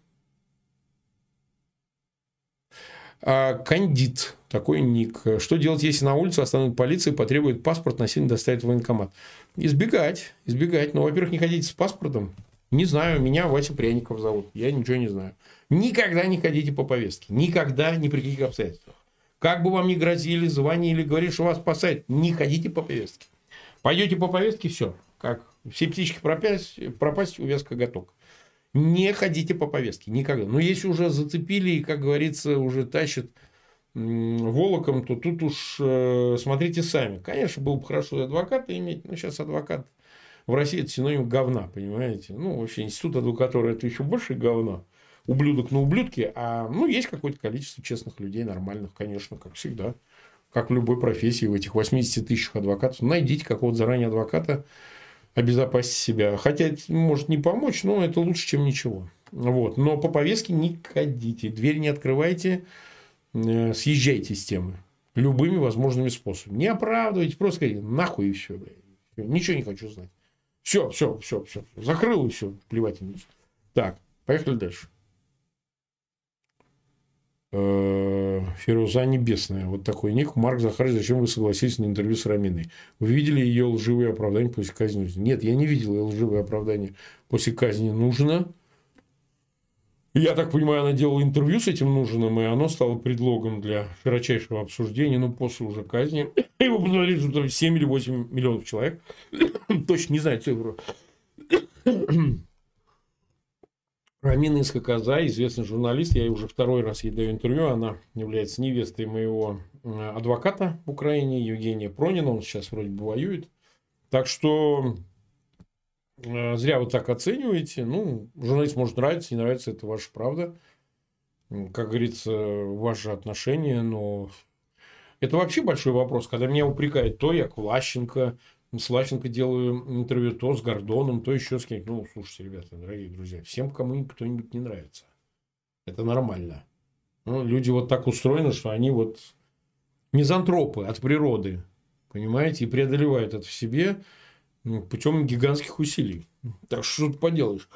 кандид. Такой ник. Что делать, если на улице остановит полиция и потребует паспорт, насильно доставить в военкомат? Избегать. Избегать. Ну, во-первых, не ходите с паспортом. Не знаю. Меня Вася Пряников зовут. Я ничего не знаю. Никогда не ходите по повестке. Никогда, ни при каких обстоятельствах. Как бы вам ни грозили, звонили, говорили, что вас спасают, не ходите по повестке. Пойдете по повестке, все. Как все птички пропасть, пропасть увязка готов. Не ходите по повестке. Никогда. Но если уже зацепили и, как говорится, уже тащат волоком, то тут уж э, смотрите сами. Конечно, было бы хорошо адвоката иметь, но сейчас адвокат в России это синоним говна, понимаете? Ну, вообще, институт адвокатуры это еще больше говна. Ублюдок на ублюдке, а ну, есть какое-то количество честных людей, нормальных, конечно, как всегда. Как в любой профессии, в этих 80 тысячах адвокатов. Найдите какого-то заранее адвоката, обезопасить себя. Хотя это может не помочь, но это лучше, чем ничего. Вот. Но по повестке не ходите, дверь не открывайте, Э, съезжайте с темы. Любыми возможными способами. Не оправдывайте, просто говорите, нахуй и все, блядь. Ничего не хочу знать. Все, все, все, все. Закрыл и все. Плевать Так, поехали дальше. Э, Фируза Небесная. Вот такой ник. Марк Захарович, зачем вы согласились на интервью с Раминой? Вы видели ее лживые оправдания после казни? Нет, я не видел ее лживые оправдания после казни. Нужно я так понимаю, она делала интервью с этим нужным, и оно стало предлогом для широчайшего обсуждения, ну, после уже казни. [laughs] Его посмотрели, что 7 или 8 миллионов человек. [coughs] Точно не знаю цифру. Рамина Искакоза, известный журналист, я уже второй раз ей даю интервью, она является невестой моего адвоката в Украине, Евгения Пронина, он сейчас вроде бы воюет. Так что Э, зря вы так оцениваете. Ну, журналист может нравиться, не нравится, это ваша правда. Как говорится, ваши отношения, но это вообще большой вопрос. Когда меня упрекают, то я Влащенко, с Влащенко делаю интервью, то с Гордоном, то еще с кем-то. Ну, слушайте, ребята, дорогие друзья, всем кому кто-нибудь не нравится. Это нормально. Ну, люди вот так устроены, что они вот мизантропы от природы, понимаете, и преодолевают это в себе ну, путем гигантских усилий. Так что тут поделаешь.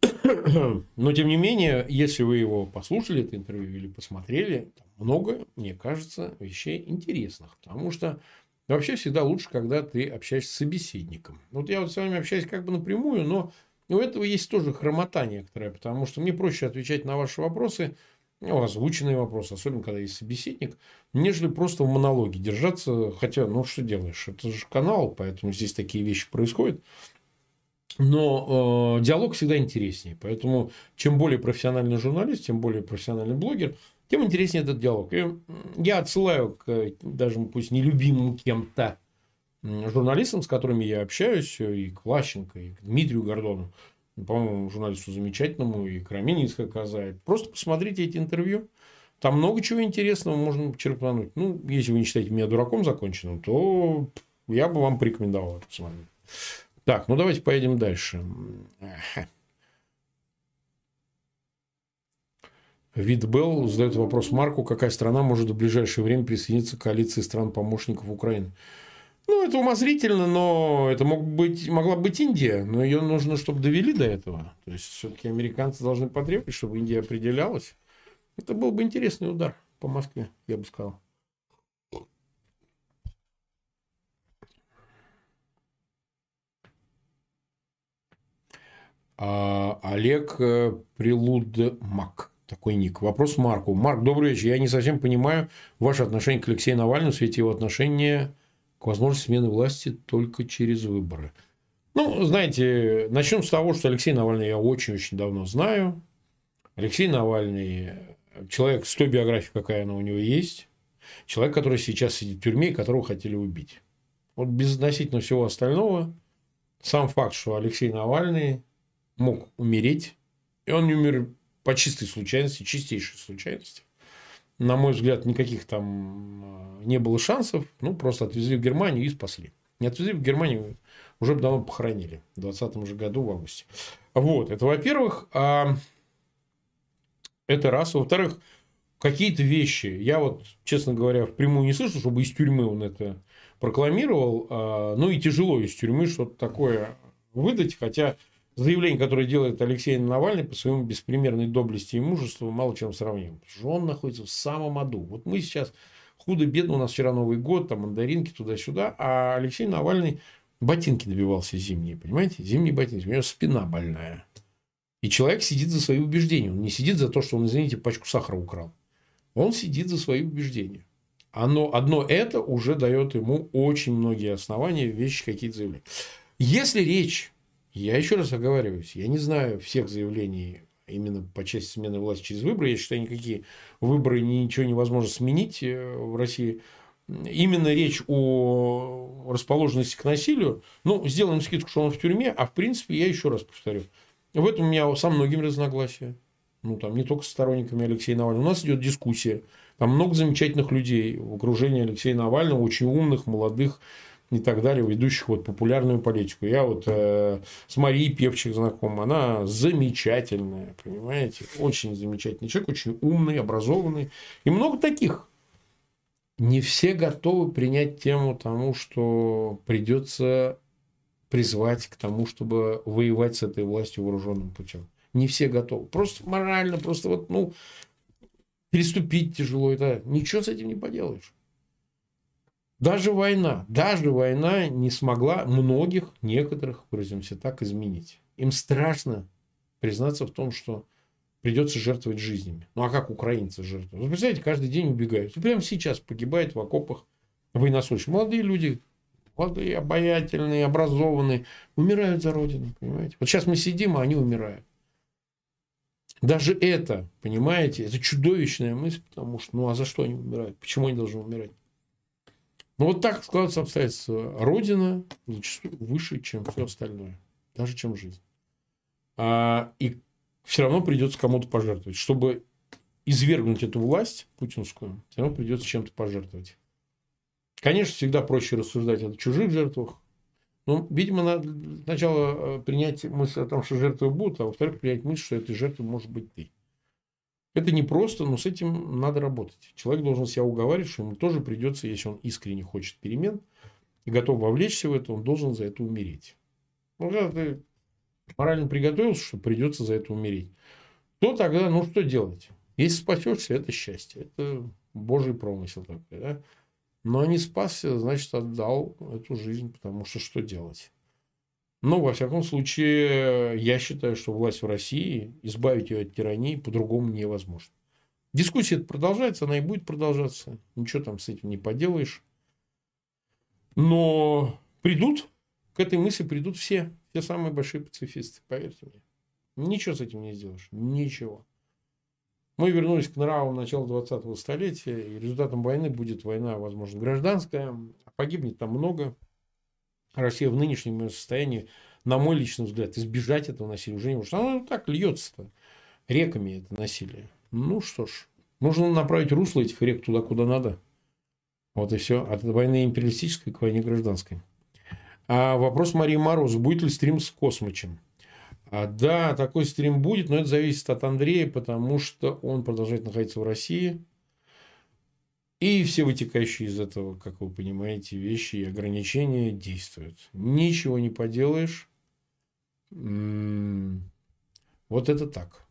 [coughs] Но, тем не менее, если вы его послушали, это интервью, или посмотрели, много, мне кажется, вещей интересных. Потому что вообще всегда лучше, когда ты общаешься с собеседником. Вот я вот с вами общаюсь как бы напрямую, но у этого есть тоже хромота некоторая, потому что мне проще отвечать на ваши вопросы – ну, озвученный вопрос, особенно когда есть собеседник, нежели просто в монологе держаться. Хотя, ну, что делаешь? Это же канал, поэтому здесь такие вещи происходят. Но э, диалог всегда интереснее. Поэтому, чем более профессиональный журналист, тем более профессиональный блогер, тем интереснее этот диалог. И я отсылаю к даже пусть нелюбимым кем-то журналистам, с которыми я общаюсь, и к Влащенко, и к Дмитрию Гордону по-моему, журналисту замечательному, и Карамининская коза. Просто посмотрите эти интервью. Там много чего интересного можно черпануть. Ну, если вы не считаете меня дураком законченным, то я бы вам порекомендовал это посмотреть. Так, ну давайте поедем дальше. Вид Белл задает вопрос Марку, какая страна может в ближайшее время присоединиться к коалиции стран-помощников Украины. Ну, это умозрительно, но это мог быть, могла быть Индия, но ее нужно, чтобы довели до этого. То есть, все-таки американцы должны потребовать, чтобы Индия определялась. Это был бы интересный удар по Москве, я бы сказал. А, Олег э, Прилудмак. Такой ник. Вопрос Марку. Марк, добрый вечер. Я не совсем понимаю ваше отношение к Алексею Навальному в свете его отношения к возможности смены власти только через выборы. Ну, знаете, начнем с того, что Алексей Навальный я очень-очень давно знаю. Алексей Навальный – человек с той биографией, какая она у него есть. Человек, который сейчас сидит в тюрьме и которого хотели убить. Вот безотносительно всего остального, сам факт, что Алексей Навальный мог умереть, и он не умер по чистой случайности, чистейшей случайности на мой взгляд, никаких там э, не было шансов. Ну, просто отвезли в Германию и спасли. Не отвезли в Германию, уже давно похоронили. В 2020 же году, в августе. Вот, это во-первых. А это раз. Во-вторых, какие-то вещи, я вот, честно говоря, впрямую не слышу, чтобы из тюрьмы он это прокламировал. А, ну, и тяжело из тюрьмы что-то такое выдать, хотя заявление, которое делает Алексей Навальный по своему беспримерной доблести и мужеству, мало чем сравним. Потому что он находится в самом аду. Вот мы сейчас худо-бедно, у нас вчера Новый год, там мандаринки туда-сюда, а Алексей Навальный ботинки добивался зимние, понимаете? Зимние ботинки. У него спина больная. И человек сидит за свои убеждения. Он не сидит за то, что он, извините, пачку сахара украл. Он сидит за свои убеждения. Оно, одно это уже дает ему очень многие основания, вещи какие-то заявлять. Если речь, я еще раз оговариваюсь, я не знаю всех заявлений именно по части смены власти через выборы. Я считаю, никакие выборы ничего невозможно сменить э, в России. Именно речь о расположенности к насилию. Ну, сделаем скидку, что он в тюрьме, а в принципе, я еще раз повторю, в этом у меня со многими разногласия. Ну, там не только с сторонниками Алексея Навального. У нас идет дискуссия. Там много замечательных людей в окружении Алексея Навального, очень умных, молодых, и так далее, ведущих вот популярную политику. Я вот э, с Марией Певчих знаком, она замечательная, понимаете, очень замечательный человек, очень умный, образованный, и много таких. Не все готовы принять тему тому, что придется призвать к тому, чтобы воевать с этой властью вооруженным путем. Не все готовы. Просто морально, просто вот, ну, переступить тяжело. Это ничего с этим не поделаешь. Даже война, даже война не смогла многих, некоторых, выразимся так, изменить. Им страшно признаться в том, что придется жертвовать жизнями. Ну а как украинцы жертвуют? Вы представляете, каждый день убегают. И прямо сейчас погибает в окопах военнослужащие. Молодые люди, молодые, обаятельные, образованные, умирают за Родину, понимаете? Вот сейчас мы сидим, а они умирают. Даже это, понимаете, это чудовищная мысль, потому что, ну а за что они умирают? Почему они должны умирать? Но ну, вот так складываются обстоятельства. Родина зачастую выше, чем все остальное. Даже чем жизнь. А, и все равно придется кому-то пожертвовать. Чтобы извергнуть эту власть путинскую, все равно придется чем-то пожертвовать. Конечно, всегда проще рассуждать о чужих жертвах. Но, видимо, надо сначала э, принять мысль о том, что жертвы будут, а во-вторых, принять мысль, что этой жертвой может быть ты. Это непросто, но с этим надо работать. Человек должен себя уговаривать, что ему тоже придется, если он искренне хочет перемен и готов вовлечься в это, он должен за это умереть. Ну, когда ты морально приготовился, что придется за это умереть, то тогда, ну, что делать? Если спасешься, это счастье. Это Божий промысел такой, да? Но не спасся, значит, отдал эту жизнь, потому что что делать? Но, во всяком случае, я считаю, что власть в России, избавить ее от тирании по-другому невозможно. Дискуссия продолжается, она и будет продолжаться. Ничего там с этим не поделаешь. Но придут, к этой мысли придут все, все самые большие пацифисты, поверьте мне. Ничего с этим не сделаешь. Ничего. Мы вернулись к нравам начала 20-го столетия, и результатом войны будет война, возможно, гражданская. Погибнет там много. Россия в нынешнем состоянии, на мой личный взгляд, избежать этого насилия уже не может. Оно так льется-то реками, это насилие. Ну что ж, нужно направить русло этих рек туда, куда надо. Вот и все. От войны империалистической к войне гражданской. А вопрос Марии Мороз. Будет ли стрим с Космичем? А, да, такой стрим будет, но это зависит от Андрея, потому что он продолжает находиться в России. И все вытекающие из этого, как вы понимаете, вещи и ограничения действуют. Ничего не поделаешь. М-м, вот это так.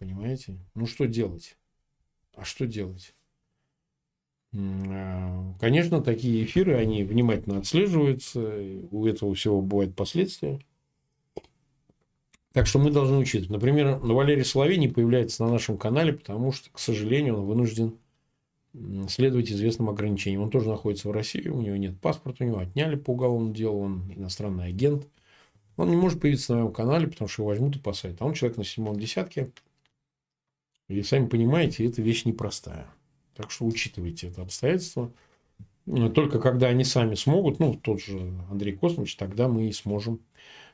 Понимаете? Ну, что делать? А что делать? А, конечно, такие эфиры, они внимательно отслеживаются. У этого всего бывают последствия. Так что мы должны учиться. Например, Валерий Соловей не появляется на нашем канале, потому что, к сожалению, он вынужден следовать известным ограничениям. Он тоже находится в России, у него нет паспорта, у него отняли по уголовному делу, он иностранный агент. Он не может появиться на моем канале, потому что его возьмут и посадят. А он человек на седьмом десятке. И сами понимаете, эта вещь непростая. Так что учитывайте это обстоятельство. Только когда они сами смогут, ну, тот же Андрей Космович, тогда мы и сможем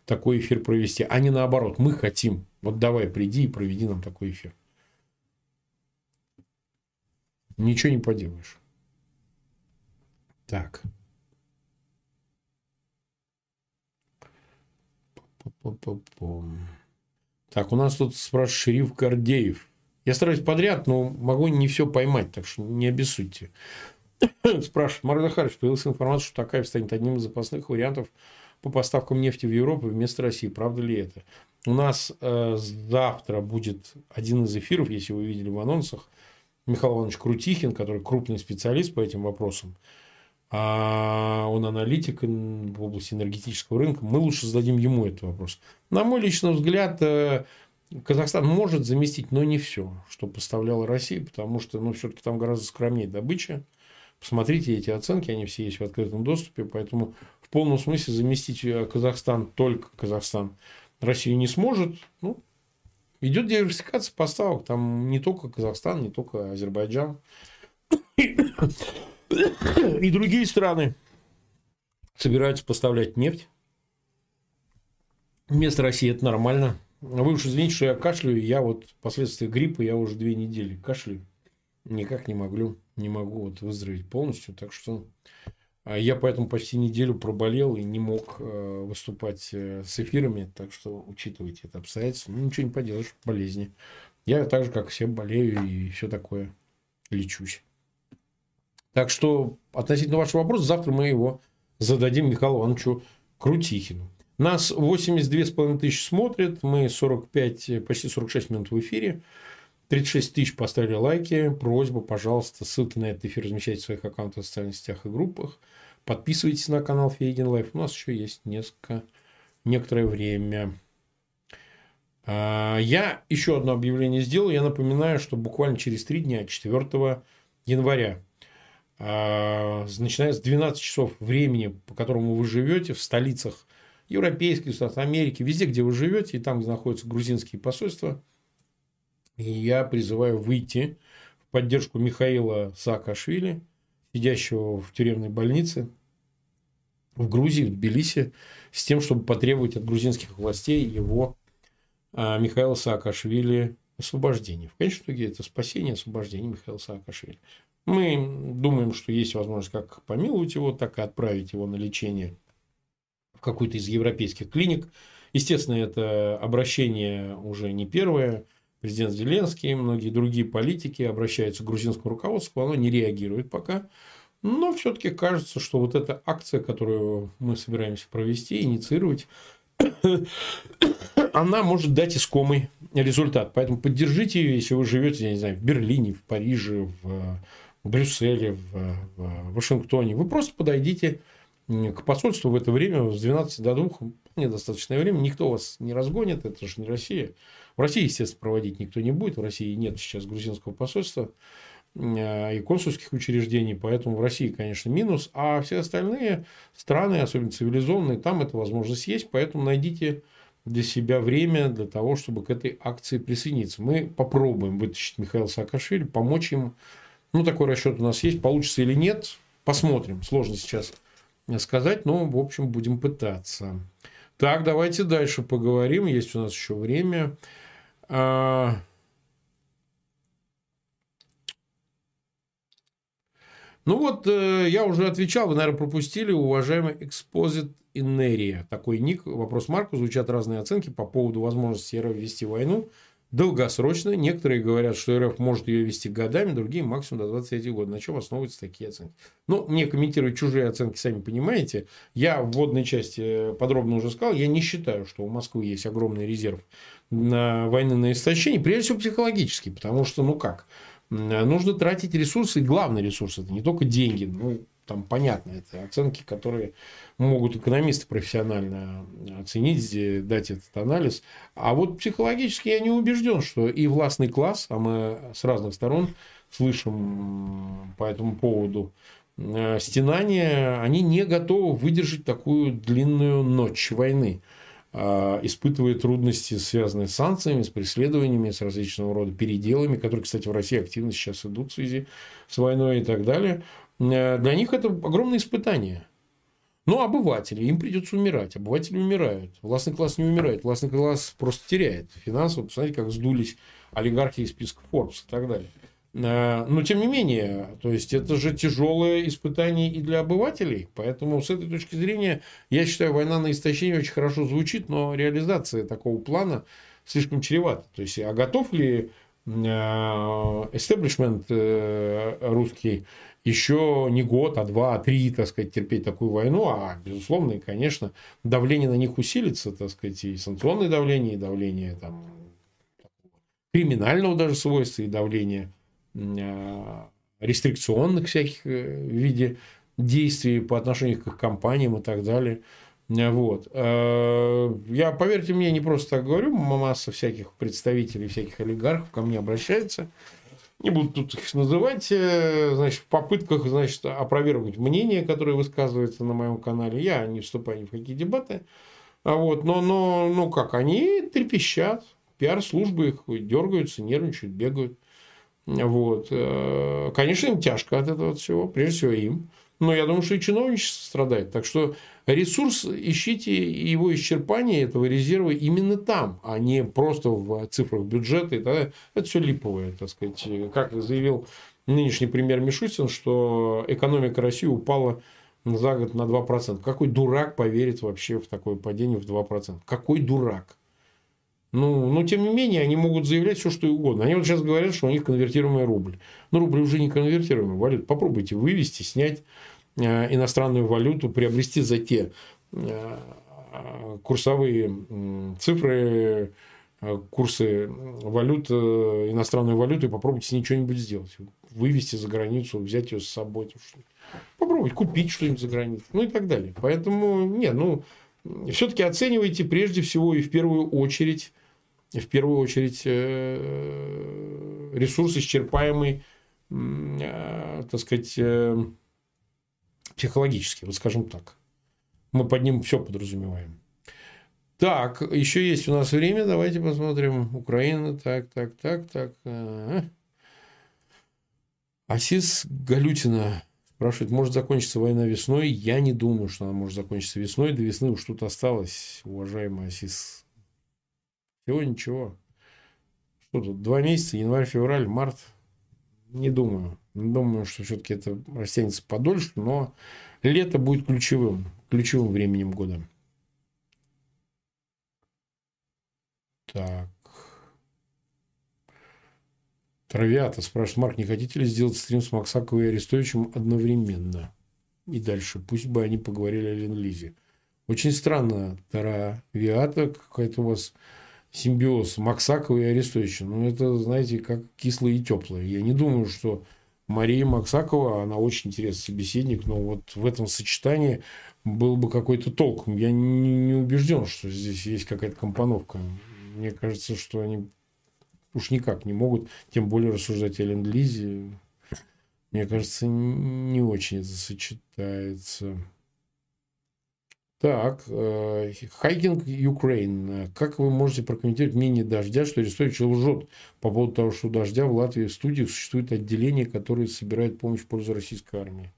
такой эфир провести. А не наоборот, мы хотим. Вот давай, приди и проведи нам такой эфир. Ничего не поделаешь. Так. Так, у нас тут спрашивает шериф Гордеев. Я стараюсь подряд, но могу не все поймать, так что не обессудьте. [coughs] Спрашивает, Марк Захарович, появилась информация, что Такаев станет одним из запасных вариантов по поставкам нефти в Европу вместо России. Правда ли это? У нас э, завтра будет один из эфиров, если вы видели в анонсах, Михаил Иванович Крутихин, который крупный специалист по этим вопросам, а он аналитик в области энергетического рынка, мы лучше зададим ему этот вопрос. На мой личный взгляд, э, Казахстан может заместить, но не все, что поставляла Россия, потому что, ну, все-таки там гораздо скромнее добыча. Посмотрите эти оценки, они все есть в открытом доступе, поэтому в полном смысле заместить э, Казахстан, только Казахстан, Россию не сможет. Ну, идет диверсификация поставок, там не только Казахстан, не только Азербайджан и другие страны собираются поставлять нефть. Вместо России это нормально. Вы уж извините, что я кашляю. Я вот последствия гриппа я уже две недели кашляю. Никак не могу, не могу вот выздороветь полностью. Так что я поэтому почти неделю проболел и не мог э, выступать э, с эфирами. Так что учитывайте это обстоятельство. Ну, ничего не поделаешь, болезни. Я так же, как все, болею и все такое. Лечусь. Так что относительно вашего вопроса, завтра мы его зададим Михаилу Ивановичу Крутихину. Нас 82,5 тысяч смотрят, мы 45, почти 46 минут в эфире. 36 тысяч поставили лайки. Просьба, пожалуйста, ссылки на этот эфир размещайте в своих аккаунтах в социальных сетях и группах. Подписывайтесь на канал Feygin Live. У нас еще есть несколько, некоторое время. А, я еще одно объявление сделал. Я напоминаю, что буквально через три дня, 4 января, а, начиная с 12 часов времени, по которому вы живете в столицах европейских государств, Америки, везде, где вы живете, и там, где находятся грузинские посольства. И я призываю выйти в поддержку Михаила Саакашвили, сидящего в тюремной больнице в Грузии, в Тбилиси, с тем, чтобы потребовать от грузинских властей его а, Михаила Саакашвили освобождения. В конечном итоге это спасение, освобождение Михаила Саакашвили. Мы думаем, что есть возможность как помиловать его, так и отправить его на лечение какой-то из европейских клиник. Естественно, это обращение уже не первое. Президент Зеленский, многие другие политики обращаются к грузинскому руководству, оно не реагирует пока. Но все-таки кажется, что вот эта акция, которую мы собираемся провести, инициировать, [coughs] она может дать искомый результат. Поэтому поддержите ее, если вы живете, я не знаю, в Берлине, в Париже, в Брюсселе, в, в Вашингтоне. Вы просто подойдите к посольству в это время с 12 до 2 недостаточное время. Никто вас не разгонит, это же не Россия. В России, естественно, проводить никто не будет. В России нет сейчас грузинского посольства э, и консульских учреждений, поэтому в России, конечно, минус, а все остальные страны, особенно цивилизованные, там эта возможность есть, поэтому найдите для себя время для того, чтобы к этой акции присоединиться. Мы попробуем вытащить Михаила Саакашвили, помочь ему. Ну, такой расчет у нас есть. Получится или нет, посмотрим. Сложно сейчас сказать, но, в общем, будем пытаться. Так, давайте дальше поговорим. Есть у нас еще время. А... Ну вот, э, я уже отвечал, вы, наверное, пропустили, уважаемый Exposit Инерия. Такой ник, вопрос Марку, звучат разные оценки по поводу возможности РФ вести войну долгосрочно. Некоторые говорят, что РФ может ее вести годами, другие максимум до 23 года. На чем основываются такие оценки? Ну, мне комментировать чужие оценки, сами понимаете. Я в вводной части подробно уже сказал, я не считаю, что у Москвы есть огромный резерв войны на истощение, прежде всего психологически, потому что, ну как, нужно тратить ресурсы, и главный ресурс это не только деньги, ну, там понятно, это оценки, которые могут экономисты профессионально оценить, дать этот анализ. А вот психологически я не убежден, что и властный класс, а мы с разных сторон слышим по этому поводу э, стенания, они не готовы выдержать такую длинную ночь войны а, испытывая трудности, связанные с санкциями, с преследованиями, с различного рода переделами, которые, кстати, в России активно сейчас идут в связи с войной и так далее. Э, для них это огромное испытание. Но обыватели, им придется умирать. Обыватели умирают. Властный класс не умирает. Властный класс просто теряет финансово. Посмотрите, как сдулись олигархи из списка Forbes и так далее. Э, но тем не менее, то есть это же тяжелое испытание и для обывателей. Поэтому с этой точки зрения, я считаю, война на истощение очень хорошо звучит, но реализация такого плана слишком чревата. То есть, а готов ли эстеблишмент э, русский еще не год, а два, а три, так сказать, терпеть такую войну, а, безусловно, и, конечно, давление на них усилится, так сказать, и санкционное давление, и давление там, криминального даже свойства, и давление рестрикционных всяких э, в виде действий по отношению к их компаниям и так далее. Вот. Э, я, поверьте мне, не просто так говорю, масса всяких представителей, всяких олигархов ко мне обращается. Не буду тут их называть, э, значит, в попытках, значит, опровергнуть мнение, которое высказывается на моем канале. Я не вступаю ни в какие дебаты. А вот, но, но, ну как, они трепещат, пиар-службы их дергаются, нервничают, бегают. Вот. Э, конечно, им тяжко от этого всего, прежде всего им. Но я думаю, что и чиновничество страдает. Так что ресурс ищите его исчерпание этого резерва именно там, а не просто в цифрах бюджета. Тогда это все липовое, так сказать. Как заявил нынешний премьер Мишустин, что экономика России упала за год на 2%. Какой дурак поверит вообще в такое падение в 2%? Какой дурак? Ну, но тем не менее, они могут заявлять все, что угодно. Они вот сейчас говорят, что у них конвертируемый рубль. Но рубль уже не конвертируемый валют. Попробуйте вывести, снять э, иностранную валюту, приобрести за те э, курсовые цифры, э, курсы валют, иностранную валюту и попробуйте что-нибудь сделать. Вывести за границу, взять ее с собой. Попробовать купить что-нибудь за границу. Ну и так далее. Поэтому, не, ну, все-таки оценивайте прежде всего и в первую очередь в первую очередь э, ресурс исчерпаемый, э, так сказать, э, психологически, вот скажем так. Мы под ним все подразумеваем. Так, еще есть у нас время, давайте посмотрим. Украина, так, так, так, так. Асис Галютина спрашивает, может закончиться война весной? Я не думаю, что она может закончиться весной. До весны уж тут осталось, уважаемый Асис всего ничего. Что тут? Два месяца, январь, февраль, март. Не думаю. Не думаю, что все-таки это растянется подольше, но лето будет ключевым, ключевым временем года. Так. Травиата спрашивает, Марк, не хотите ли сделать стрим с Максаковой и Арестовичем одновременно? И дальше. Пусть бы они поговорили о Ленлизе. Очень странно, Травиата, какая-то у вас симбиоз Максакова и Арестовича. Ну, это, знаете, как кислое и теплое. Я не думаю, что Мария Максакова, она очень интересный собеседник, но вот в этом сочетании был бы какой-то толк. Я не, не убежден, что здесь есть какая-то компоновка. Мне кажется, что они уж никак не могут, тем более рассуждать о ленд-лизе. Мне кажется, не очень это сочетается. Так, Хайкинг э, Украин. Как вы можете прокомментировать мнение Дождя, что Арестович лжет по поводу того, что у Дождя в Латвии в студиях существует отделение, которое собирает помощь в пользу российской армии?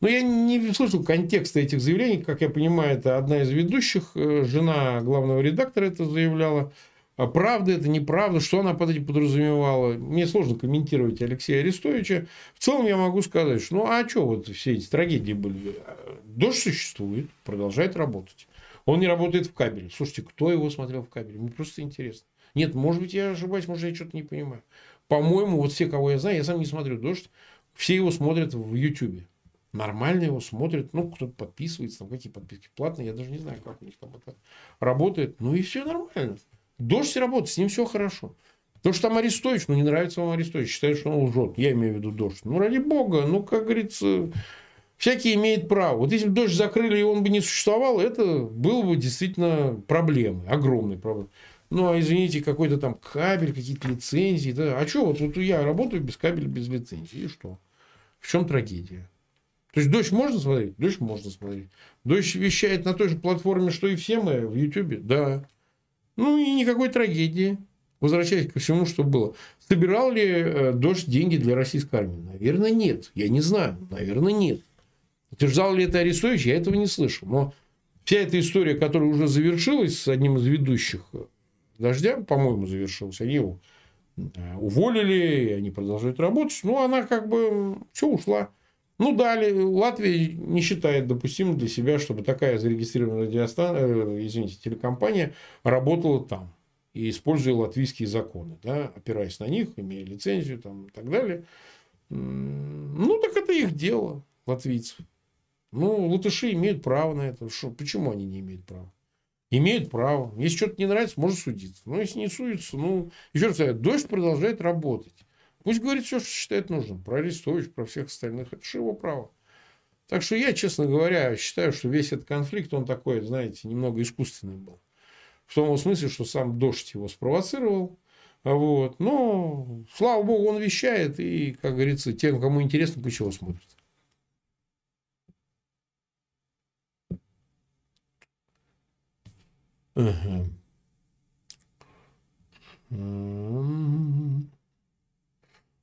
Но я не слышал контекста этих заявлений. Как я понимаю, это одна из ведущих, э, жена главного редактора это заявляла. А правда это, неправда, что она под этим подразумевала. Мне сложно комментировать Алексея Арестовича. В целом я могу сказать, что ну а что вот все эти трагедии были? Дождь существует, продолжает работать. Он не работает в кабеле. Слушайте, кто его смотрел в кабеле? Мне просто интересно. Нет, может быть, я ошибаюсь, может, я что-то не понимаю. По-моему, вот все, кого я знаю, я сам не смотрю «Дождь», все его смотрят в Ютьюбе. Нормально его смотрят, ну, кто-то подписывается, там какие подписки платные, я даже не знаю, как у них там это работает. Ну, и все нормально. Дождь работает, с ним все хорошо. То, что там Арестович, ну, не нравится вам Арестович, считает, что он лжет. Я имею в виду дождь. Ну, ради бога, ну, как говорится, всякий имеет право. Вот если бы дождь закрыли, и он бы не существовал, это было бы действительно проблемой, огромной проблемой. Ну, а извините, какой-то там кабель, какие-то лицензии. Да. А что, вот, вот я работаю без кабеля, без лицензии. И что? В чем трагедия? То есть дождь можно смотреть? Дождь можно смотреть. Дождь вещает на той же платформе, что и все мы в Ютубе? Да. Ну и никакой трагедии. Возвращаясь ко всему, что было. Собирал ли э, дождь деньги для российской армии? Наверное, нет. Я не знаю. Наверное, нет. Утверждал ли это Арестович, я этого не слышал. Но вся эта история, которая уже завершилась с одним из ведущих э, дождя, по-моему, завершилась. Они его э, уволили, и они продолжают работать. Ну, она как бы все ушла. Ну, далее Латвия не считает допустимым для себя, чтобы такая зарегистрированная радиостан... Э, извините, телекомпания работала там и используя латвийские законы, да, опираясь на них, имея лицензию там, и так далее. Ну, так это их дело, латвийцев. Ну, латыши имеют право на это. Что, почему они не имеют права? Имеют право. Если что-то не нравится, можно судиться. Но если не судится, ну, еще раз говорю, дождь продолжает работать. Пусть говорит все, что считает нужным. Про Арестович, про всех остальных. Это же его право. Так что я, честно говоря, считаю, что весь этот конфликт, он такой, знаете, немного искусственный был. В том смысле, что сам дождь его спровоцировал. Вот. Но, слава богу, он вещает. И, как говорится, тем, кому интересно, пусть его смотрят. Ага.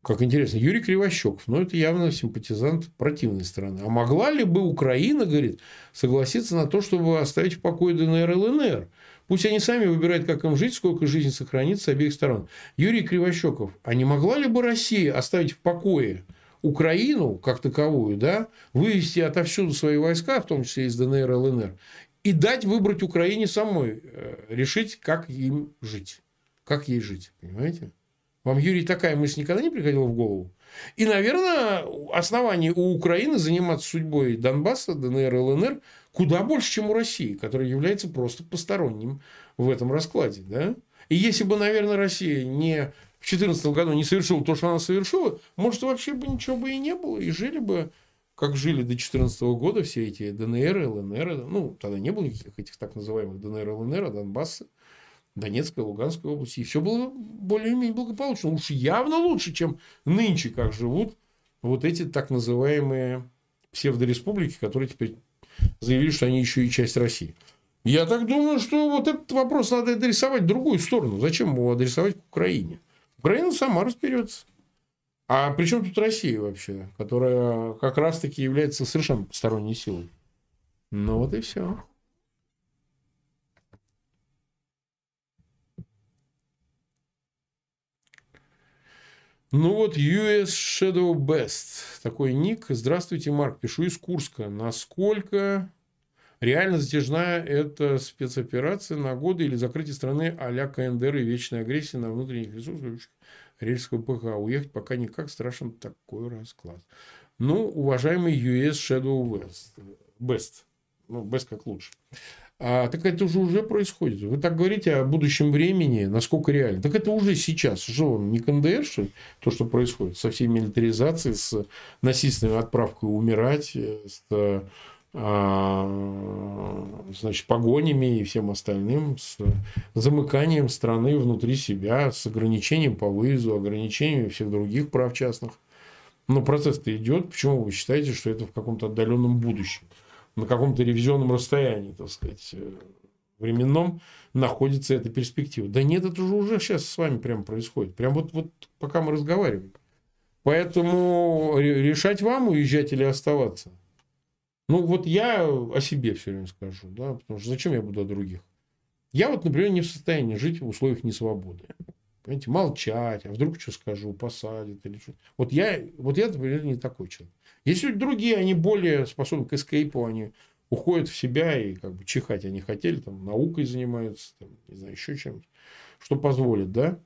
Как интересно, Юрий Кривощеков, ну, это явно симпатизант противной стороны. А могла ли бы Украина, говорит, согласиться на то, чтобы оставить в покое ДНР и ЛНР? Пусть они сами выбирают, как им жить, сколько жизни сохранится с обеих сторон. Юрий Кривощеков, а не могла ли бы Россия оставить в покое Украину, как таковую, да, вывести отовсюду свои войска, в том числе из ДНР и ЛНР, и дать выбрать Украине самой, э, решить, как им жить. Как ей жить, понимаете? Вам, Юрий, такая мысль никогда не приходила в голову? И, наверное, оснований у Украины заниматься судьбой Донбасса, ДНР ЛНР куда больше, чем у России, которая является просто посторонним в этом раскладе. Да? И если бы, наверное, Россия не в 2014 году не совершила то, что она совершила, может, вообще бы ничего бы и не было, и жили бы, как жили до 2014 года все эти ДНР, ЛНР, ну, тогда не было никаких этих так называемых ДНР, ЛНР, Донбасса, Донецкой, Луганской области. И все было более-менее благополучно. Уж явно лучше, чем нынче, как живут вот эти так называемые псевдореспублики, которые теперь заявили, что они еще и часть России. Я так думаю, что вот этот вопрос надо адресовать в другую сторону. Зачем его адресовать к Украине? Украина сама разберется. А при чем тут Россия вообще, которая как раз-таки является совершенно посторонней силой? Ну вот и все. Ну вот, US Shadow Best. Такой ник. Здравствуйте, Марк. Пишу из Курска. Насколько реально затяжная эта спецоперация на годы или закрытие страны а-ля КНДР и вечная агрессия на внутренних ресурсах Рельского ПХ? Уехать пока никак. Страшен такой расклад. Ну, уважаемый US Shadow Best. Best. Ну, Best как лучше. А, так это же уже происходит. Вы так говорите о будущем времени, насколько реально. Так это уже сейчас. Что вам, не КНДР, что ли? То, что происходит со всей милитаризацией, с насильственной отправкой умирать, с а, значит, погонями и всем остальным, с замыканием страны внутри себя, с ограничением по выезду, ограничением всех других прав частных. Но процесс-то идет. Почему вы считаете, что это в каком-то отдаленном будущем? На каком-то ревизионном расстоянии, так сказать, э, временном находится эта перспектива. Да нет, это же уже сейчас с вами прямо происходит. Прям вот, вот пока мы разговариваем. Поэтому решать вам, уезжать или оставаться. Ну, вот я о себе все время скажу, да, потому что зачем я буду о других? Я вот, например, не в состоянии жить в условиях несвободы. Понимаете, молчать, а вдруг что скажу, посадят или что. Вот я, вот я, например, не такой человек. Есть люди другие, они более способны к эскейпу, они уходят в себя и как бы чихать они хотели, там, наукой занимаются, там, не знаю, еще чем-то, что позволит, да?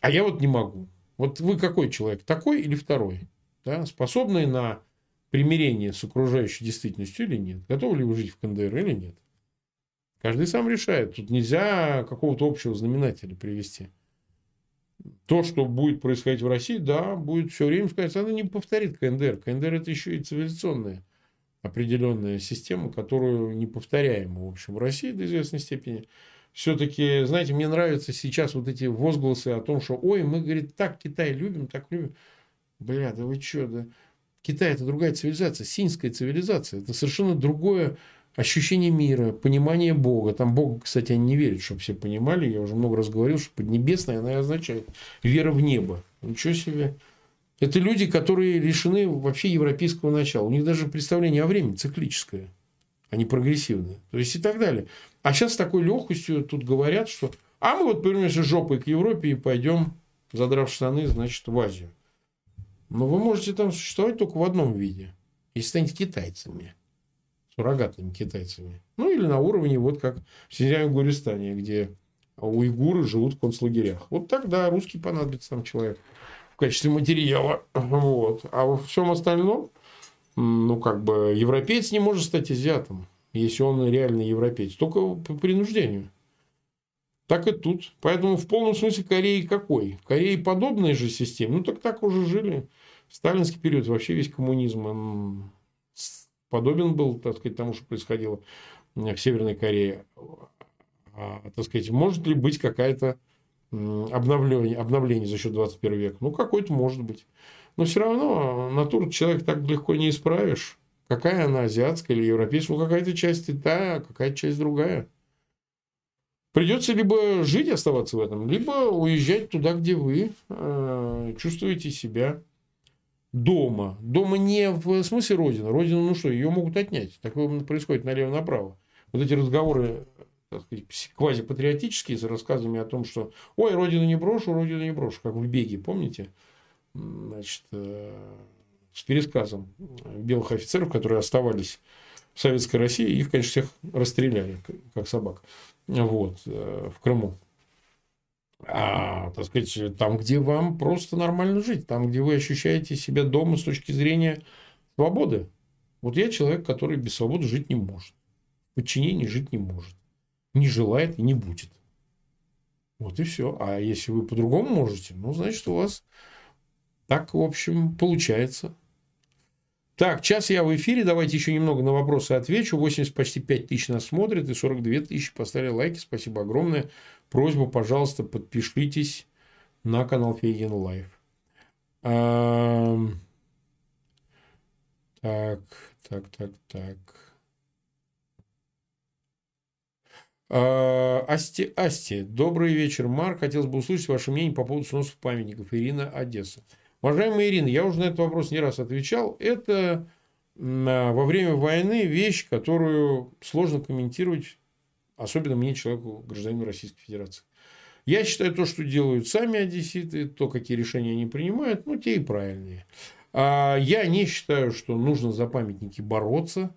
А я вот не могу. Вот вы какой человек, такой или второй? Да? Способный на примирение с окружающей действительностью или нет? Готовы ли вы жить в КНДР или нет? Каждый сам решает. Тут нельзя какого-то общего знаменателя привести то, что будет происходить в России, да, будет все время сказать, она не повторит КНДР. КНДР это еще и цивилизационная определенная система, которую не повторяем, в общем, в России до известной степени. Все-таки, знаете, мне нравятся сейчас вот эти возгласы о том, что, ой, мы, говорит, так Китай любим, так любим. Бля, да вы что, да? Китай это другая цивилизация, синская цивилизация. Это совершенно другое ощущение мира, понимание Бога. Там Бог, кстати, они не верят, чтобы все понимали. Я уже много раз говорил, что поднебесное, она и означает вера в небо. Ничего себе. Это люди, которые лишены вообще европейского начала. У них даже представление о времени циклическое, а не прогрессивное. То есть и так далее. А сейчас с такой легкостью тут говорят, что а мы вот повернемся жопой к Европе и пойдем, задрав штаны, значит, в Азию. Но вы можете там существовать только в одном виде. Если станете китайцами суррогатными китайцами. Ну, или на уровне, вот как в Синьцзяне Гуристане, где уйгуры живут в концлагерях. Вот тогда русский понадобится там человек в качестве материала. Вот. А во всем остальном, ну, как бы, европеец не может стать азиатом, если он реально европеец. Только по принуждению. так и тут. Поэтому в полном смысле Кореи какой? В Корее подобная же система. Ну, так так уже жили. В сталинский период вообще весь коммунизм подобен был, так сказать, тому, что происходило в Северной Корее. А, так сказать, может ли быть какая-то обновление, обновление за счет 21 века? Ну, какой-то может быть. Но все равно натуру человека так легко не исправишь. Какая она, азиатская или европейская? Ну, какая-то часть и та, какая-то часть другая. Придется либо жить, оставаться в этом, либо уезжать туда, где вы э, чувствуете себя дома. Дома не в смысле Родина. Родина, ну что, ее могут отнять. Такое происходит налево-направо. Вот эти разговоры так сказать, квазипатриотические, с рассказами о том, что ой, Родину не брошу, Родину не брошу, как в Беге, помните? Значит, э, с пересказом белых офицеров, которые оставались в Советской России, их, конечно, всех расстреляли, как собак, вот, э, в Крыму. А, так сказать, там, где вам просто нормально жить, там, где вы ощущаете себя дома с точки зрения свободы. Вот я человек, который без свободы жить не может. В жить не может. Не желает и не будет. Вот и все. А если вы по-другому можете, ну, значит, у вас так, в общем, получается. Так, час я в эфире. Давайте еще немного на вопросы отвечу. 80 почти 5 тысяч нас смотрят и 42 тысячи поставили лайки. Спасибо огромное. Просьба, пожалуйста, подпишитесь на канал Feygin Live. Так, так, так, так. А, Асти, Асти, добрый вечер, Марк. Хотелось бы услышать ваше мнение по поводу сносов памятников. Ирина Одесса. Уважаемая Ирина, я уже на этот вопрос не раз отвечал. Это во время войны вещь, которую сложно комментировать, особенно мне, человеку, гражданину Российской Федерации. Я считаю, то, что делают сами одесситы, то, какие решения они принимают, ну, те и правильные. А я не считаю, что нужно за памятники бороться,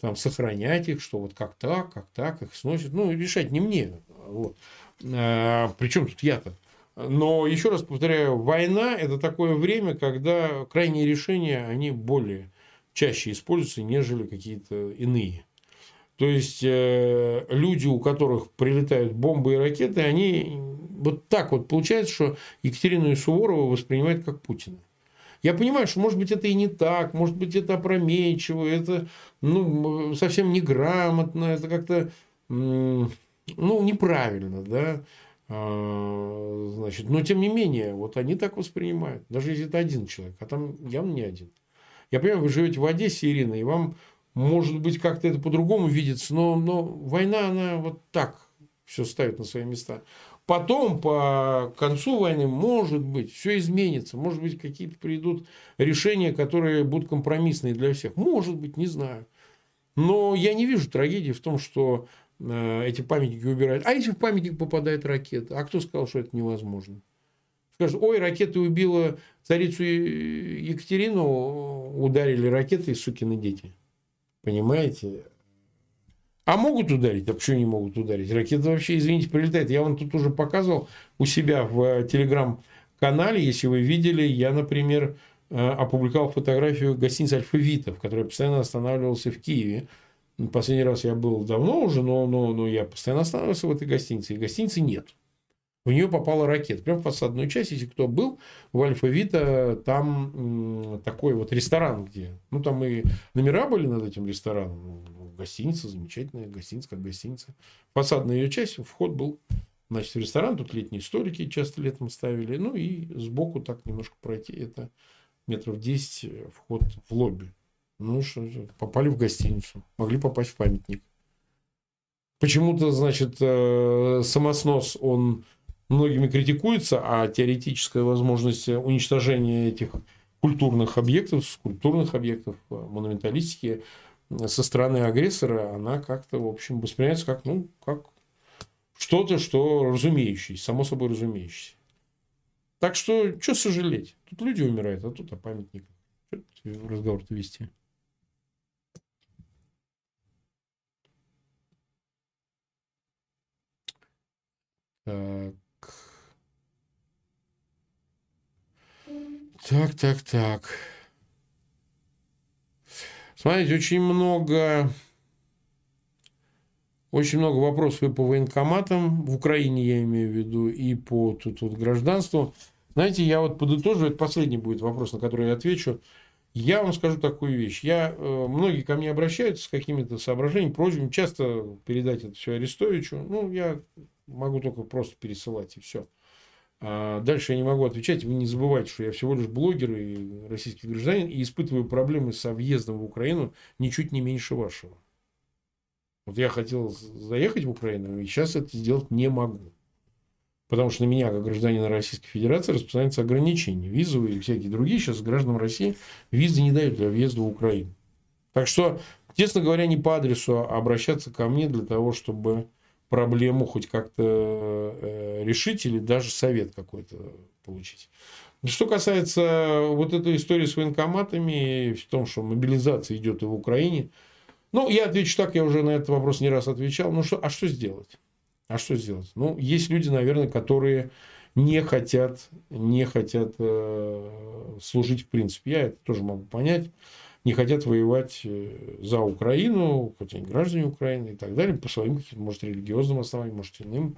там, сохранять их, что вот как так, как так, их сносят. Ну, решать не мне. Вот. А, причем тут я-то? Но, еще раз повторяю, война – это такое время, когда крайние решения, они более чаще используются, нежели какие-то иные. То есть, э, люди, у которых прилетают бомбы и ракеты, они вот так вот получается, что Екатерину Суворову воспринимают как Путина. Я понимаю, что, может быть, это и не так, может быть, это опрометчиво, это ну, совсем неграмотно, это как-то ну, неправильно, да. А, значит, но тем не менее, вот они так воспринимают. Даже если это один человек, а там явно не один. Я понимаю, вы живете в Одессе, Ирина, и вам, может быть, как-то это по-другому видится, но, но война, она вот так все ставит на свои места. Потом, по концу войны, может быть, все изменится. Может быть, какие-то придут решения, которые будут компромиссные для всех. Может быть, не знаю. Но я не вижу трагедии в том, что эти памятники убирают. А если в памятник попадает ракета? А кто сказал, что это невозможно? Скажут, ой, ракета убила царицу Екатерину, ударили ракетой, сукины дети. Понимаете? А могут ударить? А почему не могут ударить? Ракета вообще, извините, прилетает. Я вам тут уже показывал у себя в телеграм-канале, если вы видели, я, например, э, опубликовал фотографию гостиницы Альфа-Вита, в которой постоянно останавливался в Киеве. Последний раз я был давно уже, но, но, но я постоянно останавливался в этой гостинице. И гостиницы нет. В нее попала ракета. Прямо в посадную часть, если кто был, в Альфа-Вита там такой вот ресторан, где... Ну, там и номера были над этим рестораном. Ну, гостиница, замечательная гостиница, как гостиница. Фасадная ее часть, вход был Значит, в ресторан, тут летние столики часто летом ставили. Ну, и сбоку так немножко пройти. Это метров 10 вход в лобби. Ну что попали в гостиницу, могли попасть в памятник. Почему-то, значит, э, самоснос, он многими критикуется, а теоретическая возможность уничтожения этих культурных объектов, скульптурных объектов, э, монументалистики э, со стороны агрессора, она как-то, в общем, воспринимается как, ну, как что-то, что разумеющееся, само собой разумеющееся. Так что, что сожалеть? Тут люди умирают, а тут о памятниках. Разговор-то вести. Так. Так, так, так. Смотрите, очень много Очень много вопросов и по военкоматам, в Украине я имею в виду, и по тут, тут гражданству. Знаете, я вот подытожу, это последний будет вопрос, на который я отвечу. Я вам скажу такую вещь. Я, э, многие ко мне обращаются с какими-то соображениями, просьбами, часто передать это все Арестовичу. Ну, я могу только просто пересылать, и все. А дальше я не могу отвечать. Вы не забывайте, что я всего лишь блогер и российский гражданин, и испытываю проблемы со въездом в Украину ничуть не меньше вашего. Вот я хотел заехать в Украину, и сейчас это сделать не могу. Потому что на меня, как гражданина Российской Федерации, распространяются ограничения. Визовые и всякие другие. Сейчас гражданам России визы не дают для въезда в Украину. Так что, честно говоря, не по адресу обращаться ко мне для того, чтобы проблему хоть как-то э, решить или даже совет какой-то получить. Что касается вот этой истории с военкоматами, в том, что мобилизация идет и в Украине, ну, я отвечу так, я уже на этот вопрос не раз отвечал. Ну, что, а что сделать? А что сделать? Ну, есть люди, наверное, которые не хотят, не хотят э, служить в принципе. Я это тоже могу понять не хотят воевать э, за Украину, хоть они граждане Украины и так далее, по своим может, религиозным основаниям, может, иным.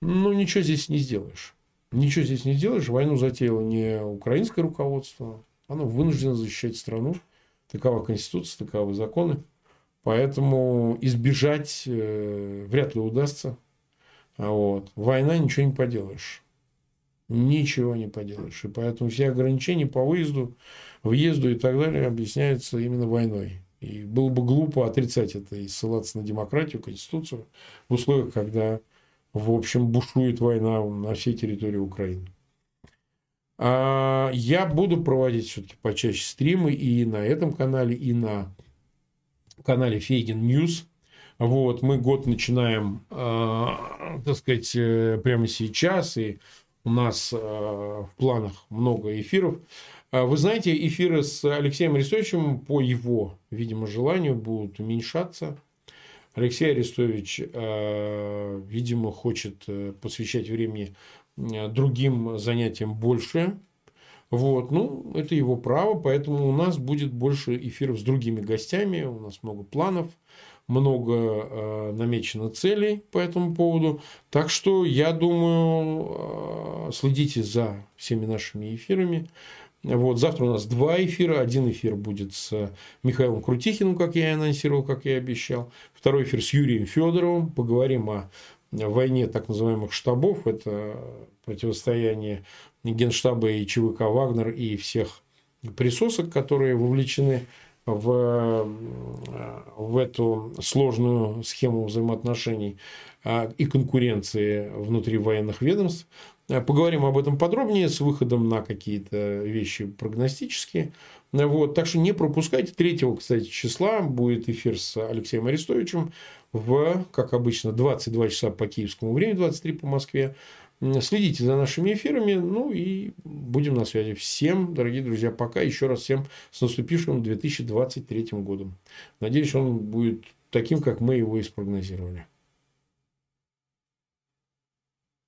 Ну, ничего здесь не сделаешь. Ничего здесь не сделаешь. Войну затеяло не украинское руководство. Оно вынуждено защищать страну. Такова Конституция, таковы законы. Поэтому избежать э, вряд ли удастся. А вот. Война ничего не поделаешь. Ничего не поделаешь. И поэтому все ограничения по выезду въезду и так далее объясняется именно войной. И было бы глупо отрицать это и ссылаться на демократию, конституцию в условиях, когда, в общем, бушует война на всей территории Украины. А я буду проводить все-таки почаще стримы и на этом канале, и на канале Feygin News. Вот, мы год начинаем, э, так сказать, э, прямо сейчас, и у нас э, в планах много эфиров. А вы знаете, эфиры с Алексеем Арестовичем по его, видимо, желанию будут уменьшаться. Алексей Арестович, э, видимо, хочет э, посвящать времени другим занятиям больше. Вот, ну, это его право, поэтому у нас будет больше эфиров с другими гостями, у нас много планов, много э, намечено целей по этому поводу. Так что я думаю, э, следите за всеми нашими эфирами. Вот, завтра у нас два эфира. Один эфир будет с Михаилом Крутихиным, как я и анонсировал, как я и обещал. Второй эфир с Юрием Федоровым. Поговорим о войне так называемых штабов. Это противостояние Генштаба и ЧВК «Вагнер» и всех присосок, которые вовлечены в, в эту сложную схему взаимоотношений а, и конкуренции внутри военных ведомств. Э, поговорим об этом подробнее с выходом на какие-то вещи прогностические. Вот. Так что не пропускайте. 3, кстати, числа будет эфир с Алексеем Арестовичем в, как обычно, 22 часа по киевскому времени, 23 по Москве. Следите за нашими эфирами, ну и будем на связи. Всем, дорогие друзья, пока. Еще раз всем с наступившим 2023 годом. Надеюсь, он будет таким, как мы его и спрогнозировали.